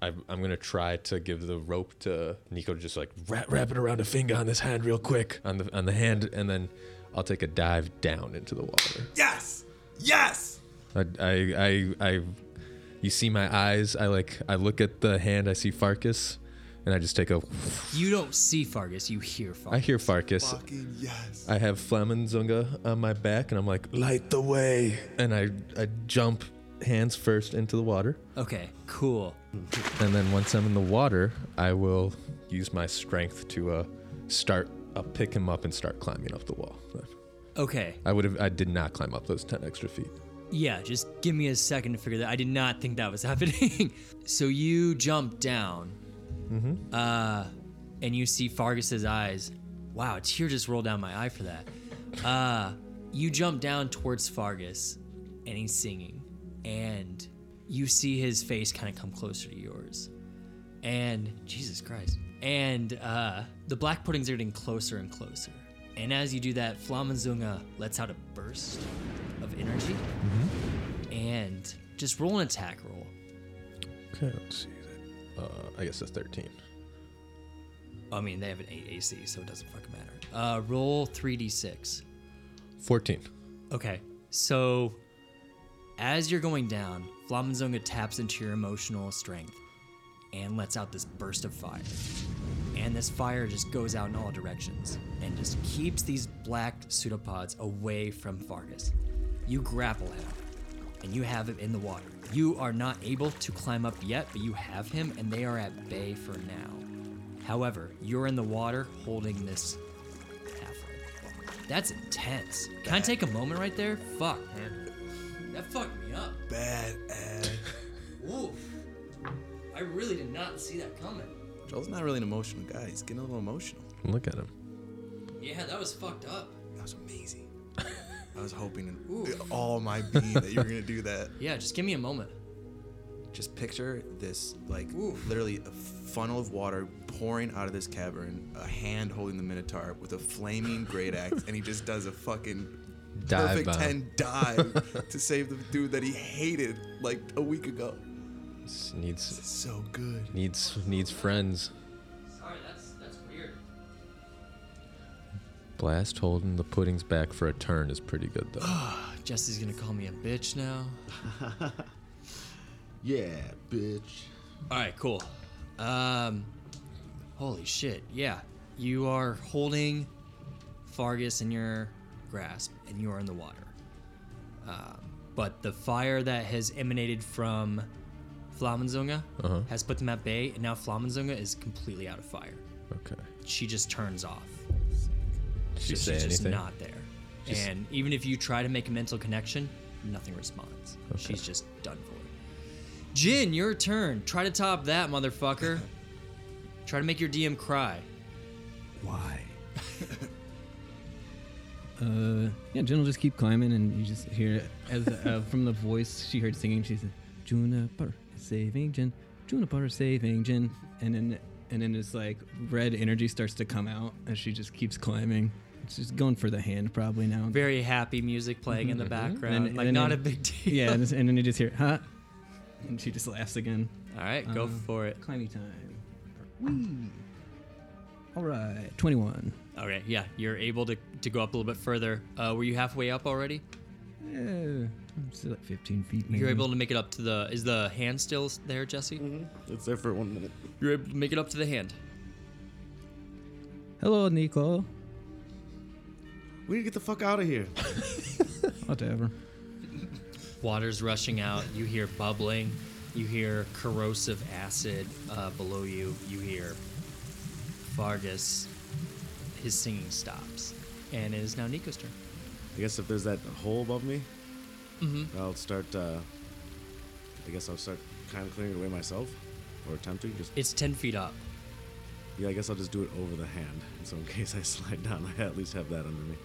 I, I'm gonna try to give the rope to Nico. to Just like wrap, wrap it around a finger on this hand real quick on the on the hand, and then I'll take a dive down into the water. Yes! Yes! I I I, I you see my eyes. I like I look at the hand. I see Farkas, and I just take a. You don't see Fargus, you hear Fargus. I hear Farkas. Fucking yes. I have Flamenzunga on my back, and I'm like, light the way, and I I jump hands first into the water. Okay, cool. And then once I'm in the water, I will use my strength to uh, start. I'll pick him up and start climbing up the wall. Okay, I would have. I did not climb up those ten extra feet. yeah, just give me a second to figure that. I did not think that was [LAUGHS] happening. so you jump down, mm-hmm. uh, and you see Fargus's eyes. Wow, a tear just rolled down my eye for that. Uh, you jump down towards Fargus, and he's singing, and you see his face kind of come closer to yours. And Jesus Christ. And uh, the black puddings are getting closer and closer. And as you do that, Flamenzunga lets out a burst of energy. And just roll an attack roll. Okay, let's see. That. Uh, I guess that's thirteen. I mean, they have an 8 AC, so it doesn't fucking matter. Uh, roll 3d6. Fourteen. Okay, so as you're going down, Flamenzunga taps into your emotional strength and lets out this burst of fire. And this fire just goes out in all directions and just keeps these black pseudopods away from Fargus. You grapple him and you have him in the water. You are not able to climb up yet, but you have him and they are at bay for now. However, you're in the water holding this halfling. That's intense. Can I take a moment right there? Fuck, man. That fucked me up. Bad ass. [LAUGHS] Oof. I really did not see that coming. Joel's not really an emotional guy. He's getting a little emotional. Look at him. Yeah, that was fucked up. That was amazing. [LAUGHS] I was hoping in all my being that you were gonna do that. [LAUGHS] Yeah, just give me a moment. Just picture this, like Oof. literally a funnel of water pouring out of this cavern, a hand holding the Minotaur with a flaming great axe, and he just does a fucking Dive perfect bomb. 10 dive to save the dude that he hated like a week ago. This needs So good. needs needs friends. Sorry, that's that's weird. Blast holding the puddings back for a turn is pretty good though. [SIGHS] Jesse's gonna call me a bitch now. [LAUGHS] Yeah, bitch. All right, cool. Um, holy shit, yeah. You are holding Fargus in your grasp, and you are in the water. Um, but the fire that has emanated from Flamenzunga Uh-huh. has put them at bay, and now Flamenzunga is completely out of fire. Okay. She just turns off. Did she She's say just anything? not there. and even if you try to make a mental connection, nothing responds. Okay. She's just done for. Jin, your turn. Try to top that, motherfucker. [LAUGHS] try to make your DM cry. Why? [LAUGHS] [LAUGHS] uh, yeah, Jin will just keep climbing, and you just hear as uh, from the voice she heard singing. She said, "Juniper is saving Jen, Juniper saving Jen," and then and then this like red energy starts to come out as she just keeps climbing. She's going for the hand probably now. Very happy music playing in the background. And then- like and not a big deal. [LAUGHS] Yeah, and, [LAUGHS] and then you just hear, huh? And she just laughs again. All right, go Um, for it. Climbing time. Whee! All right, 21. Okay, yeah, you're able to, to go up a little bit further. Uh, were you halfway up already? Yeah, I'm still at 15 feet. Maybe. You're able to make it up to the. Is the hand still there, Jesse? It's there for one minute. You're able to make it up to the hand. Hello, Nico. We need to get the fuck out of here. [LAUGHS] Whatever. Water's rushing out. You hear bubbling. You hear corrosive acid uh, below you. You hear Fargus. His singing stops, and it is now Nico's turn. I guess if there's that hole above me, Mm-hmm. I'll start. Uh, I guess I'll start kind of clearing it away myself, or attempting. Just It's ten feet up. yeah, I guess I'll just do it over the hand, so in [LAUGHS] case I slide down, I at least have that under me.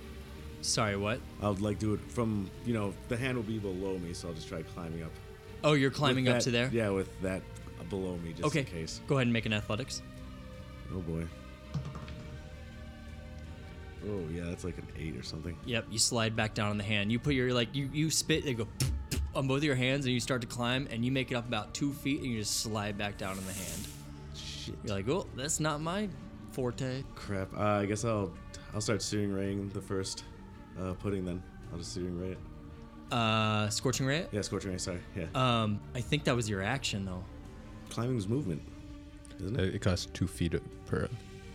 Sorry, what? I'll like do it from you know the hand will be below me, so I'll just try climbing up. Oh, you're With climbing up that- to there. Yeah, with that below me, just okay. in case. Go ahead and make an athletics. Oh boy. Oh yeah, that's like an eight or something. Yep, you slide back down on the hand. You put your like you you spit. They go on both of your hands, and you start to climb, and you make it up about two feet, and you just slide back down on the hand. Shit. You're like, oh, that's not my forte. Crap. Uh, I guess I'll I'll start searing raying the first uh, pudding then. I'll just searing ray it. Uh, scorching ray. Yeah, scorching ray. Sorry. Yeah. Um, I think that was your action though. Climbing's movement, isn't it? It costs two feet per.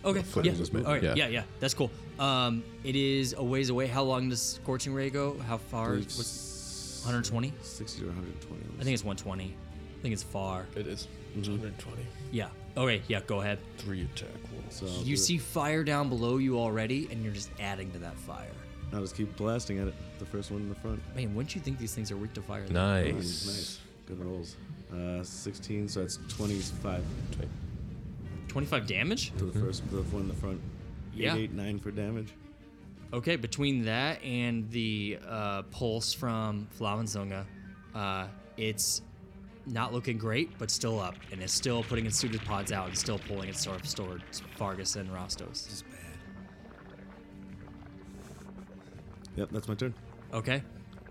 Okay. Yeah. is just All right. Yeah. yeah. yeah. That's cool. Um, it is a ways away. How long does scorching ray go? How far? What's, 120? 60 or 120. I think it's 120. I think it's far. It is. It's 120. Yeah. Okay. Yeah. Go ahead. Three attack rolls. So You do it. see fire down below you already, and you're just adding to that fire. I'll just keep blasting at it. The first one in the front. Man, wouldn't you think these things are weak to fire? Nice. Nice. Good rolls. Uh, 16, so that's 25 25 damage? to the first, the one in the front. Yeah. 8, 8, 9 for damage. Okay, between that and the uh, pulse from Flamenzunga, uh, it's not looking great, but still up, and it's still putting its pseudopods out and still pulling its sort of towards Fargus and Rostos. This is bad. Yep, that's my turn. Okay,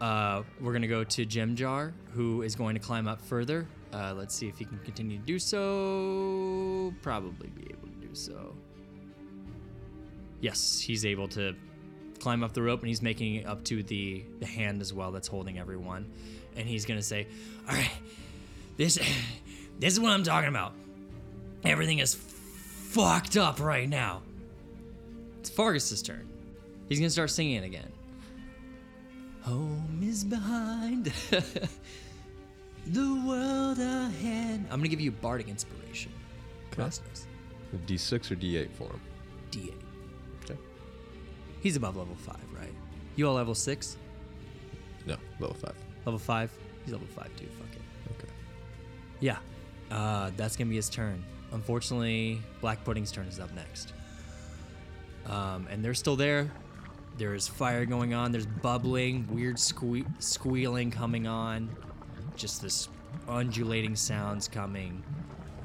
uh, we're gonna go to Jim Jar, who is going to climb up further. Uh, let's see if he can continue to do so. Probably be able to do so. Yes, he's able to climb up the rope, and he's making it up to the the hand as well that's holding everyone. And he's gonna say, "All right, this [SIGHS] this is what I'm talking about. Everything is fucked up right now." It's Fargus's turn. He's gonna start singing again. Home is behind. [LAUGHS] the world ahead. I'm gonna give you bardic inspiration. Okay. D6 or D8 for him. D8. Okay. He's above level five, right? You all level six? No, level five. Level five? He's level five too. Fuck it. Okay. Yeah. Uh, that's gonna be his turn. Unfortunately, Black Pudding's turn is up next. Um, and they're still there. There is fire going on. There's bubbling, weird sque- squealing coming on. Just this undulating sounds coming.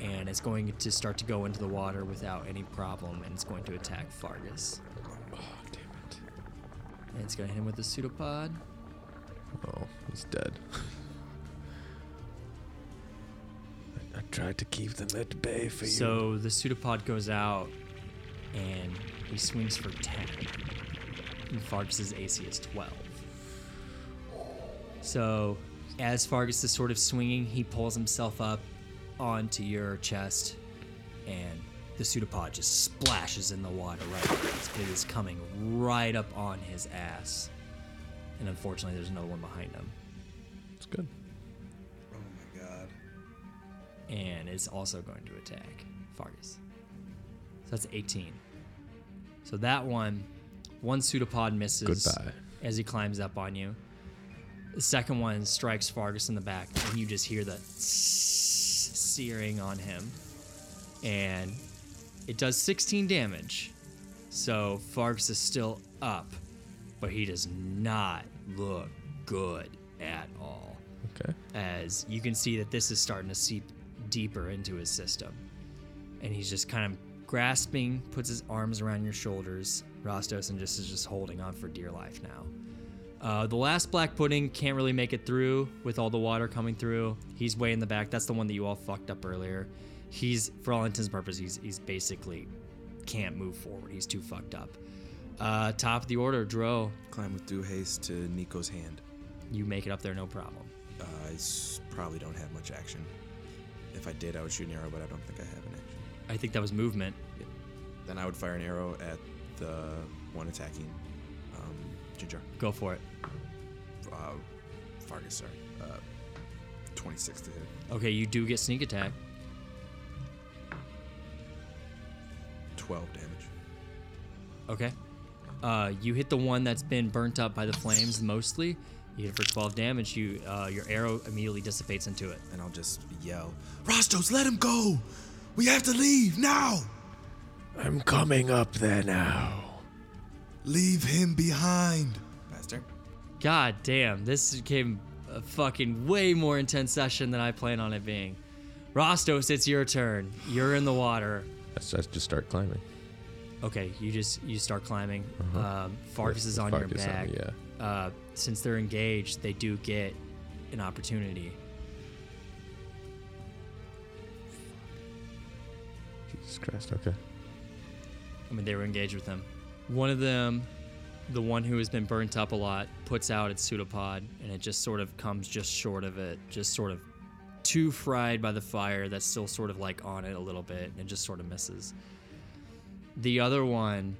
And it's going to start to go into the water without any problem. And it's going to attack Fargus. Oh, damn it. And it's going to hit him with the pseudopod. Oh, he's dead. I, [LAUGHS] I tried to keep them at bay for you. So the pseudopod goes out and he swings for 10. And Fargus's AC is 12. So as Fargus is sort of swinging, he pulls himself up onto your chest and the pseudopod just splashes in the water right there. It is coming right up on his ass. And unfortunately, there's another one behind him. It's good. Oh my god. and it's also going to attack Fargus. So that's 18. So that one, one pseudopod misses Goodbye. as he climbs up on you. The second one strikes Fargus in the back, and you just hear the searing on him. And it does 16 damage. So Fargus is still up, but he does not look good at all Okay. as you can see that this is starting to seep deeper into his system. and he's just kind of grasping, puts his arms around your shoulders, Rostos, and just is just holding on for dear life now. Uh, the last black pudding can't really make it through with all the water coming through. He's way in the back. That's the one that you all fucked up earlier. He's, for all intents and purposes, he's, he's basically can't move forward. He's too fucked up. Uh, top of the order, Dro. Climb with due haste to Nico's hand. You make it up there, no problem. Uh, I s- probably don't have much action. If I did, I would shoot an arrow, but I don't think I have an action. I think that was movement. Then I would fire an arrow at the one attacking Ginger. Go for it. Uh, Fargus, sorry. Uh, 26 to hit. Okay, you do get sneak attack. 12 damage. Okay. Uh, you hit the one that's been burnt up by the flames mostly. You hit it for 12 damage. You uh, your arrow immediately dissipates into it. And I'll just yell, Rostos, let him go! We have to leave now! I'm coming up there now. Leave him behind! Master. God damn, this became a fucking way more intense session than I planned on it being. Rostos, it's your turn. You're in the water. Let's, let's just start climbing. Okay, you just you start climbing. Uh-huh. Um, Fargus is with on your Fargus on back. me, yeah. Uh, since they're engaged, they do get an opportunity. Jesus Christ. Okay. I mean, they were engaged with him. One of them, the one who has been burnt up a lot, puts out its pseudopod, and it just sort of comes just short of it, just sort of too fried by the fire that's still sort of like on it a little bit, and just sort of misses. The other one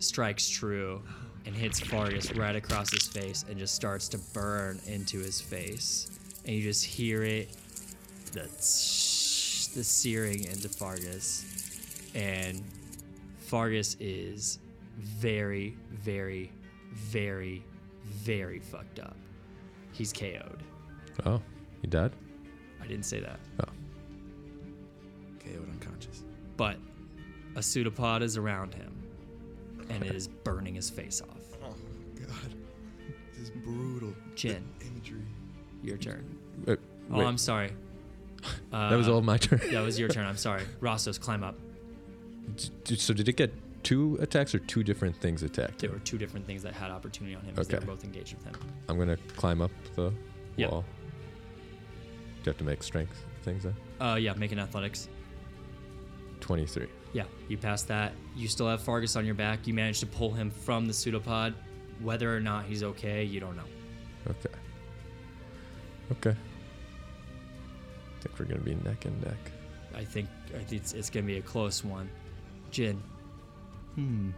strikes true and hits Fargus right across his face and just starts to burn into his face. And you just hear it, the, tsh- the searing into Fargus and Fargus is very, very, very, very fucked up. He's KO'd. Oh, he died? I didn't say that. Oh. KO'd unconscious. But a pseudopod is around him, and it is burning his face off. [LAUGHS] Oh, God. This is brutal. Jin, Imagery. your turn. Uh, Oh, wait, I'm sorry. Uh, [LAUGHS] that was all my turn. That was your [LAUGHS] turn. I'm sorry. Rostos, climb up. So did it get two attacks or two different things attacked? There were two different things that had opportunity on him because they Okay. were both engaged with him. I'm gonna climb up the Yeah. wall. Do you have to make strength things then? Uh, yeah, make an athletics. 23. Yeah, you pass that. You still have Fargus on your back. You managed to pull him from the pseudopod. Whether or not he's okay, you don't know. Okay. Okay. I think we're gonna be neck and neck. I think, I think it's, it's gonna be a close one. Jin, Hmm.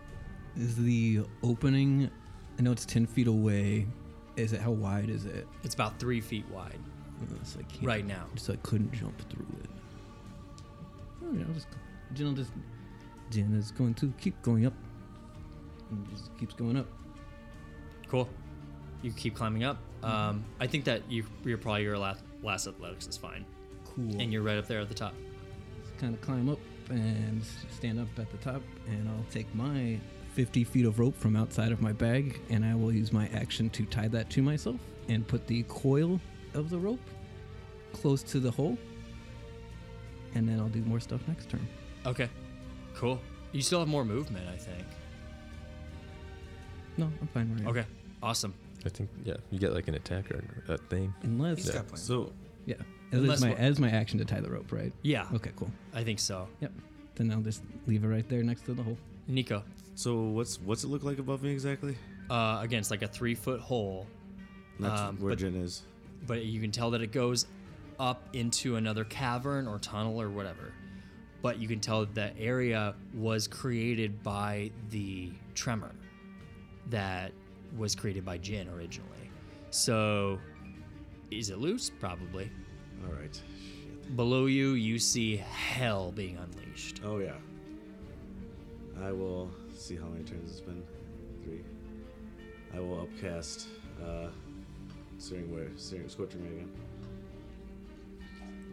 Is the opening? I know it's ten feet away. Is it how wide is it? it's about three feet wide Uh, so I can't, right now. So I couldn't jump through it. Oh, yeah, I'll just. Jen will just. Is going to keep going up. And just keeps going up. Cool. You keep climbing up. Mm-hmm. Um, I think that you, you're probably your last, last athletics is fine, Cool. and you're right up there at the top. kind of climb up and stand up at the top, and I'll take my 50 feet of rope from outside of my bag, and I will use my action to tie that to myself and put the coil of the rope close to the hole, and then I'll do more stuff next turn. Okay. Cool. You still have more movement, I think. No, I'm fine right now. Okay. Awesome. I think yeah, you get like an attack or a thing. Unless, He's got plans. So yeah, as, Unless my, as my action to tie the rope, right? Yeah, Okay, cool. I think so. Yep. Then I'll just leave it right there next to the hole. Nico, so what's what's it look like above me exactly? uh, again, it's like a three foot hole, That's Um, where but- Jen is. but you can tell that it goes up into another cavern or tunnel or whatever. But you can tell that area was created by the tremor that was created by Jin originally. So, is it loose? Probably. All right. Shit. Below you, you see hell being unleashed. Oh yeah. I will see how many turns it's been. Three. I will upcast uh Searing Wave, Searing Scorching Ray again.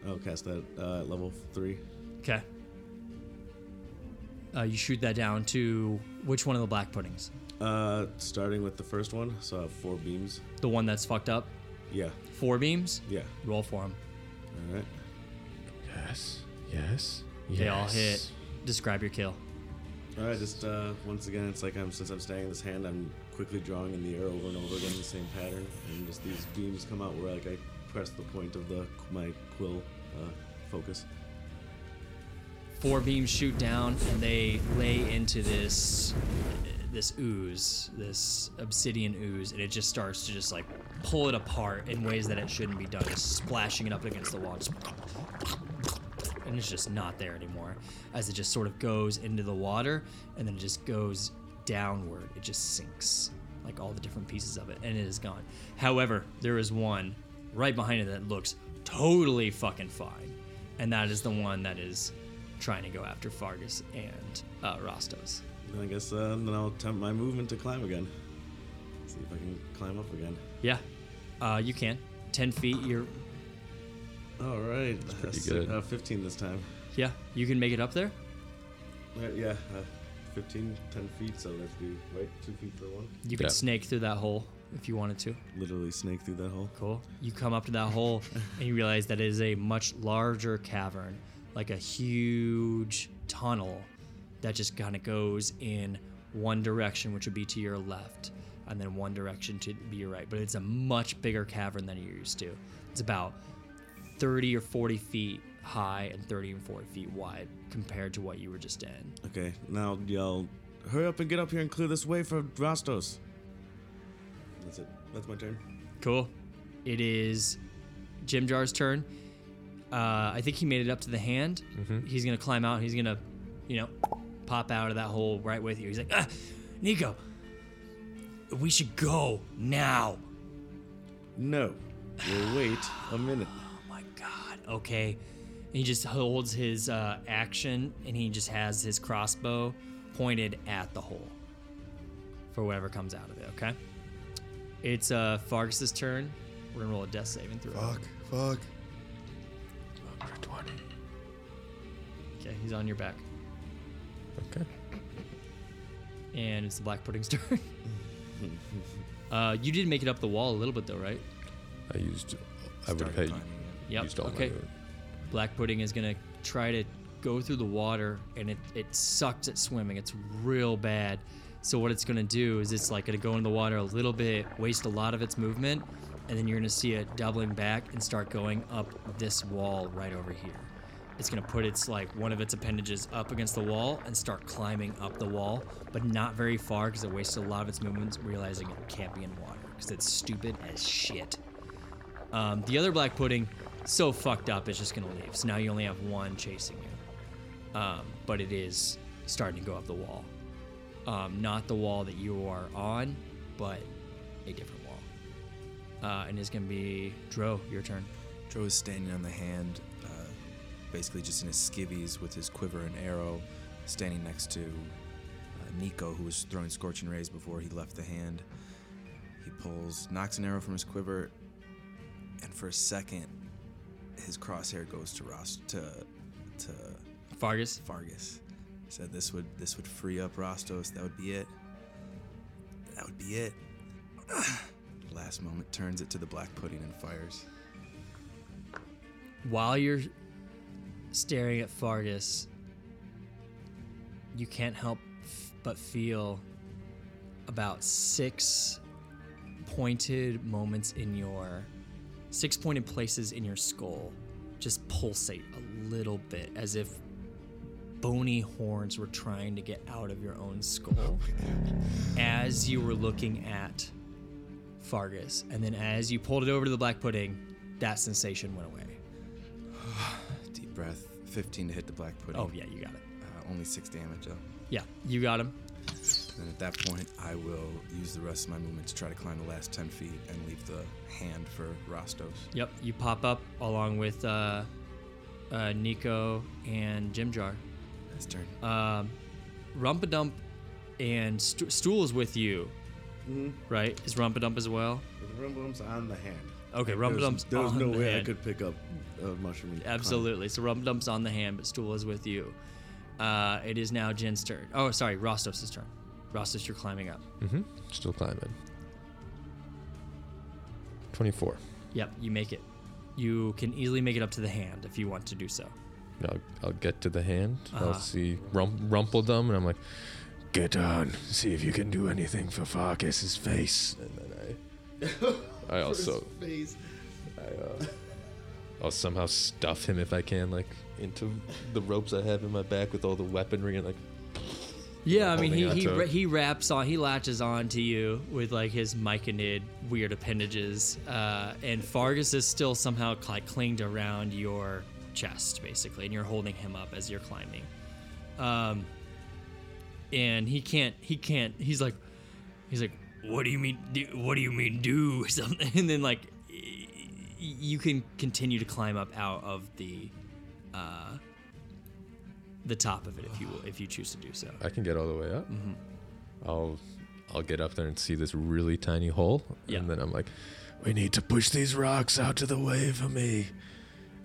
I'll cast that uh, at level three. Okay. Uh, you shoot that down to which one of the black puddings? Uh, starting with the first one, so I have four beams. The one that's fucked up? Yeah, Four beams? yeah. Roll for him. All right. Yes. Yes. They all hit. Describe your kill. All right, just uh, once again, it's like I'm since I'm staying in this hand, I'm quickly drawing in the air over and over again, the same pattern, and just these beams come out where like I press the point of the my quill uh, focus. Four beams shoot down and they lay into this this ooze, this obsidian ooze, and it just starts to just like pull it apart in ways that it shouldn't be done, just splashing it up against the wall. just- and it's just not there anymore. As it just sort of goes into the water and then it just goes downward. It just sinks, like all the different pieces of it, and it is gone. However, there is one right behind it that looks totally fucking fine, and that is the one that is trying to go after Fargus and uh, Rostos. Then I guess uh, then I'll attempt my movement to climb again. See if I can climb up again. Yeah, uh, you can. Ten feet. You're. All right, That's pretty that's, good. Uh, 15 this time. Yeah, you can make it up there. Uh, yeah, uh, 15, 10 feet, so that'd be right two feet for one. You could Yeah. snake through that hole if you wanted to. Literally snake through that hole. Cool. You come up to that hole [LAUGHS] and you realize that it is a much larger cavern, like a huge tunnel that just kind of goes in one direction, which would be to your left, and then one direction to be your right. But it's a much bigger cavern than you're used to. It's about 30 or 40 feet high and 30 and 40 feet wide compared to what you were just in. Okay, now y'all hurry up and get up here and clear this way for Rastos. That's it. That's my turn. Cool. It is Jim Jar's turn. Uh, I think he made it up to the hand. He's gonna climb out. He's gonna, you know, pop out of that hole right with you. He's like, ah, Nico, we should go now. No, we'll wait a minute. [SIGHS] Oh my god. Okay. And he just holds his uh, action and he just has his crossbow pointed at the hole for whatever comes out of it. Okay. It's uh, Fargus's turn. We're gonna roll a death saving throw. Fuck, fuck. 20. Okay, he's on your back. And it's the black pudding's [LAUGHS] turn. [LAUGHS] uh, you did make it up the wall a little bit though, right? I used. I would have climbing it. Yep. used all okay. my movement. Black pudding is gonna try to go through the water, and it it sucks at swimming. It's real bad. So what it's gonna do is it's like gonna go in the water a little bit, waste a lot of its movement, and then you're gonna see it doubling back and start going up this wall right over here. It's gonna put its like one of its appendages up against the wall and start climbing up the wall, but not very far because it wasted a lot of its movements, realizing it can't be in water because it's stupid as shit. Um, the other black pudding, so fucked up, it's just gonna leave. So now you only have one chasing you. Um, but it is starting to go up the wall. Um, not the wall that you are on, but a different wall. Uh, and it's gonna be Dro, your turn. Joe is standing on the hand, uh, basically just in his skivvies with his quiver and arrow, standing next to uh, Nico, who was throwing scorching rays before he left the hand. He pulls, knocks an arrow from his quiver, and for a second, his crosshair goes to Ross to to Fargus. Fargus. Said this would this would free up Rostos. That would be it. That would be it. [SIGHS] Last moment turns it to the black pudding and fires. While you're staring at Fargus, you can't help but feel about six pointed moments in your six pointed places in your skull just pulsate a little bit as if bony horns were trying to get out of your own skull as you were looking at Fargus. And then as you pulled it over to the black pudding, that sensation went away. Deep breath. 15 to hit the black pudding. Oh, yeah, you got it. Uh, only six damage though. Yeah, you got him. And at that point, I will use the rest of my movement to try to climb the last 10 feet and leave the hand for Rostos. Yep, you pop up along with uh, uh, Nico and Jim Jar. His turn. Um, Rumpadump and St- Stool is with you, Mhm. right? Is Rumpadump as well? The Rumbump's on the hand. Okay, There was- Rumpadump's There was no the way I could pick up a mushroom. and climb. Absolutely. So Rumpadump's on the hand, but Stool is with you. Uh, it is now Jin's turn. Oh, sorry, Rostos' turn. Rostos, you're climbing up. Mm-hmm. Still climbing. 24. Yep, you make it. You can easily make it up to the hand if you want to do so. I'll, I'll get to the hand. I'll Uh-huh. see rum, Rumpeldum, and I'm like, get on, see if you can do anything for Farkas's face. And then I, I also, I, uh, I'll somehow stuff him if I can, like into the ropes I have in my back with all the weaponry and like. Yeah, I mean, he he, ra- he wraps on, he latches on to you with like his myconid weird appendages, uh, and Fargus is still somehow like clinged around your chest, basically, and you're holding him up as you're climbing. Um, and he can't, he can't, he's like, he's like, what do you mean, do, what do you mean do something? [LAUGHS] And then like, y- you can continue to climb up out of the, uh, the top of it if you if you choose to do so. I can get all the way up. Mhm. I'll I'll get up there and see this really tiny hole, Yeah. and then I'm like, we need to push these rocks out to the way for me,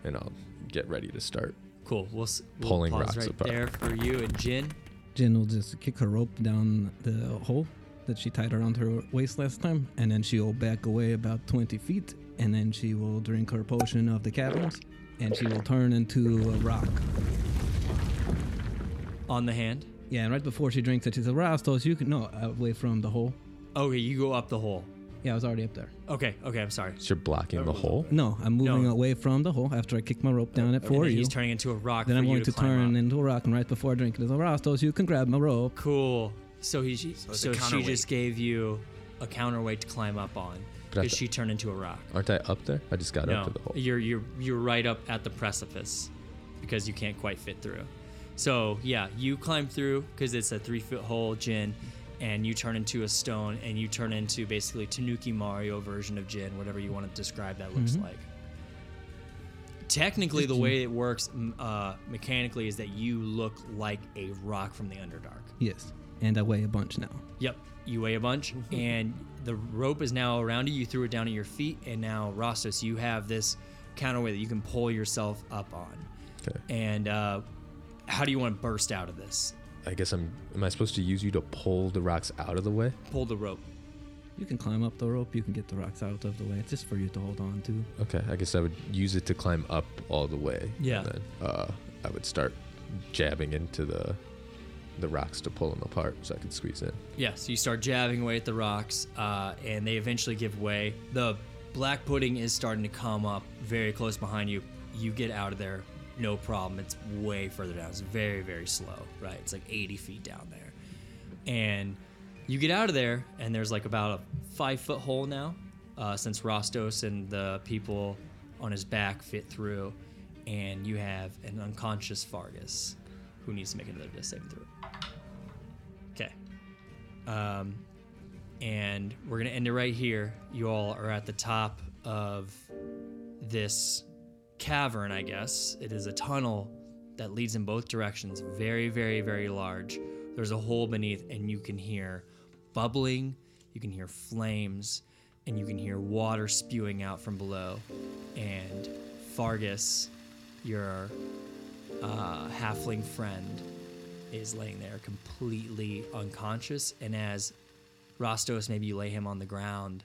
and I'll get ready to start. Cool. We'll, s- we'll Pulling pause rocks right apart. there for you and Jin. Jin will just kick her rope down the hole that she tied around her waist last time, and then she'll back away about 20 feet, and then she will drink her potion of the caverns, and she will turn into a rock. On the hand. Yeah, and right before she drinks it, she says, Rastos, you can. No, away from the hole. Okay, you go up the hole. Yeah, I was already up there. Okay, okay, I'm sorry. So you're blocking the hole. No, I'm moving No. away from the hole after I kick my rope down it And for then you. he's turning into a rock. then for I'm you going to, climb turn up. into a rock, and right before I drink it, Rastos, you can grab my rope. Cool. So he so, it's a she just gave you a counterweight to climb up on But because she turned into a rock. Aren't I up there? I just got no, up to the hole. you're you're you're right up at the precipice because you can't quite fit through. So yeah, you climb through because it's a three foot hole, Jin, and you turn into a stone, and you turn into basically Tanuki Mario version of Jin, whatever you want to describe that looks Mhm. like. Technically, the way it works uh, mechanically is that you look like a rock from the Underdark. Yes, and I weigh a bunch now. Yep, you weigh a bunch, and the rope is now around you. You threw it down at your feet, and now Rostos, you have this counterweight that you can pull yourself up on. Okay. And uh, how do you want to burst out of this? I guess I'm. Am I supposed to use you to pull the rocks out of the way? Pull the rope. You can climb up the rope, you can get the rocks out of the way. It's just for you to hold on to. Okay. I guess I would use it to climb up all the way. Yeah. And then uh, I would start jabbing into the the rocks to pull them apart so I could squeeze in. Yeah, so you start jabbing away at the rocks, uh, and they eventually give way. The black pudding is starting to come up very close behind you. You get out of there, no problem. It's way further down. It's very, very slow, right? It's like 80 feet down there. And you get out of there, and there's like about a five foot hole now, uh, since Rostos and the people on his back fit through. And you have an unconscious Fargus who needs to make another death saving throw. Okay. Um, and we're gonna end it right here. You all are at the top of this cavern, I guess. It is a tunnel that leads in both directions, very, very, very large. There's a hole beneath, and you can hear bubbling, you can hear flames, and you can hear water spewing out from below. And Fargus, your uh, halfling friend, is laying there completely unconscious. And as Rostos, maybe you lay him on the ground,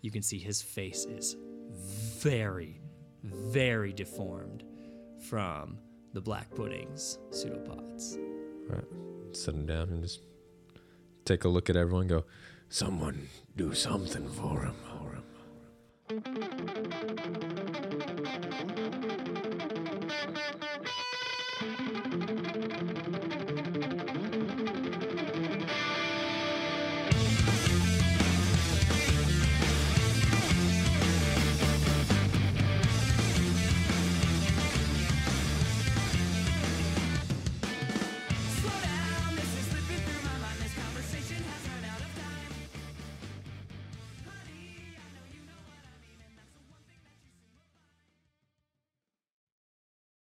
you can see his face is very, very deformed from the black pudding's pseudopods. All right. Sit him down and just take a look at everyone. Go. Someone do something for him. For him.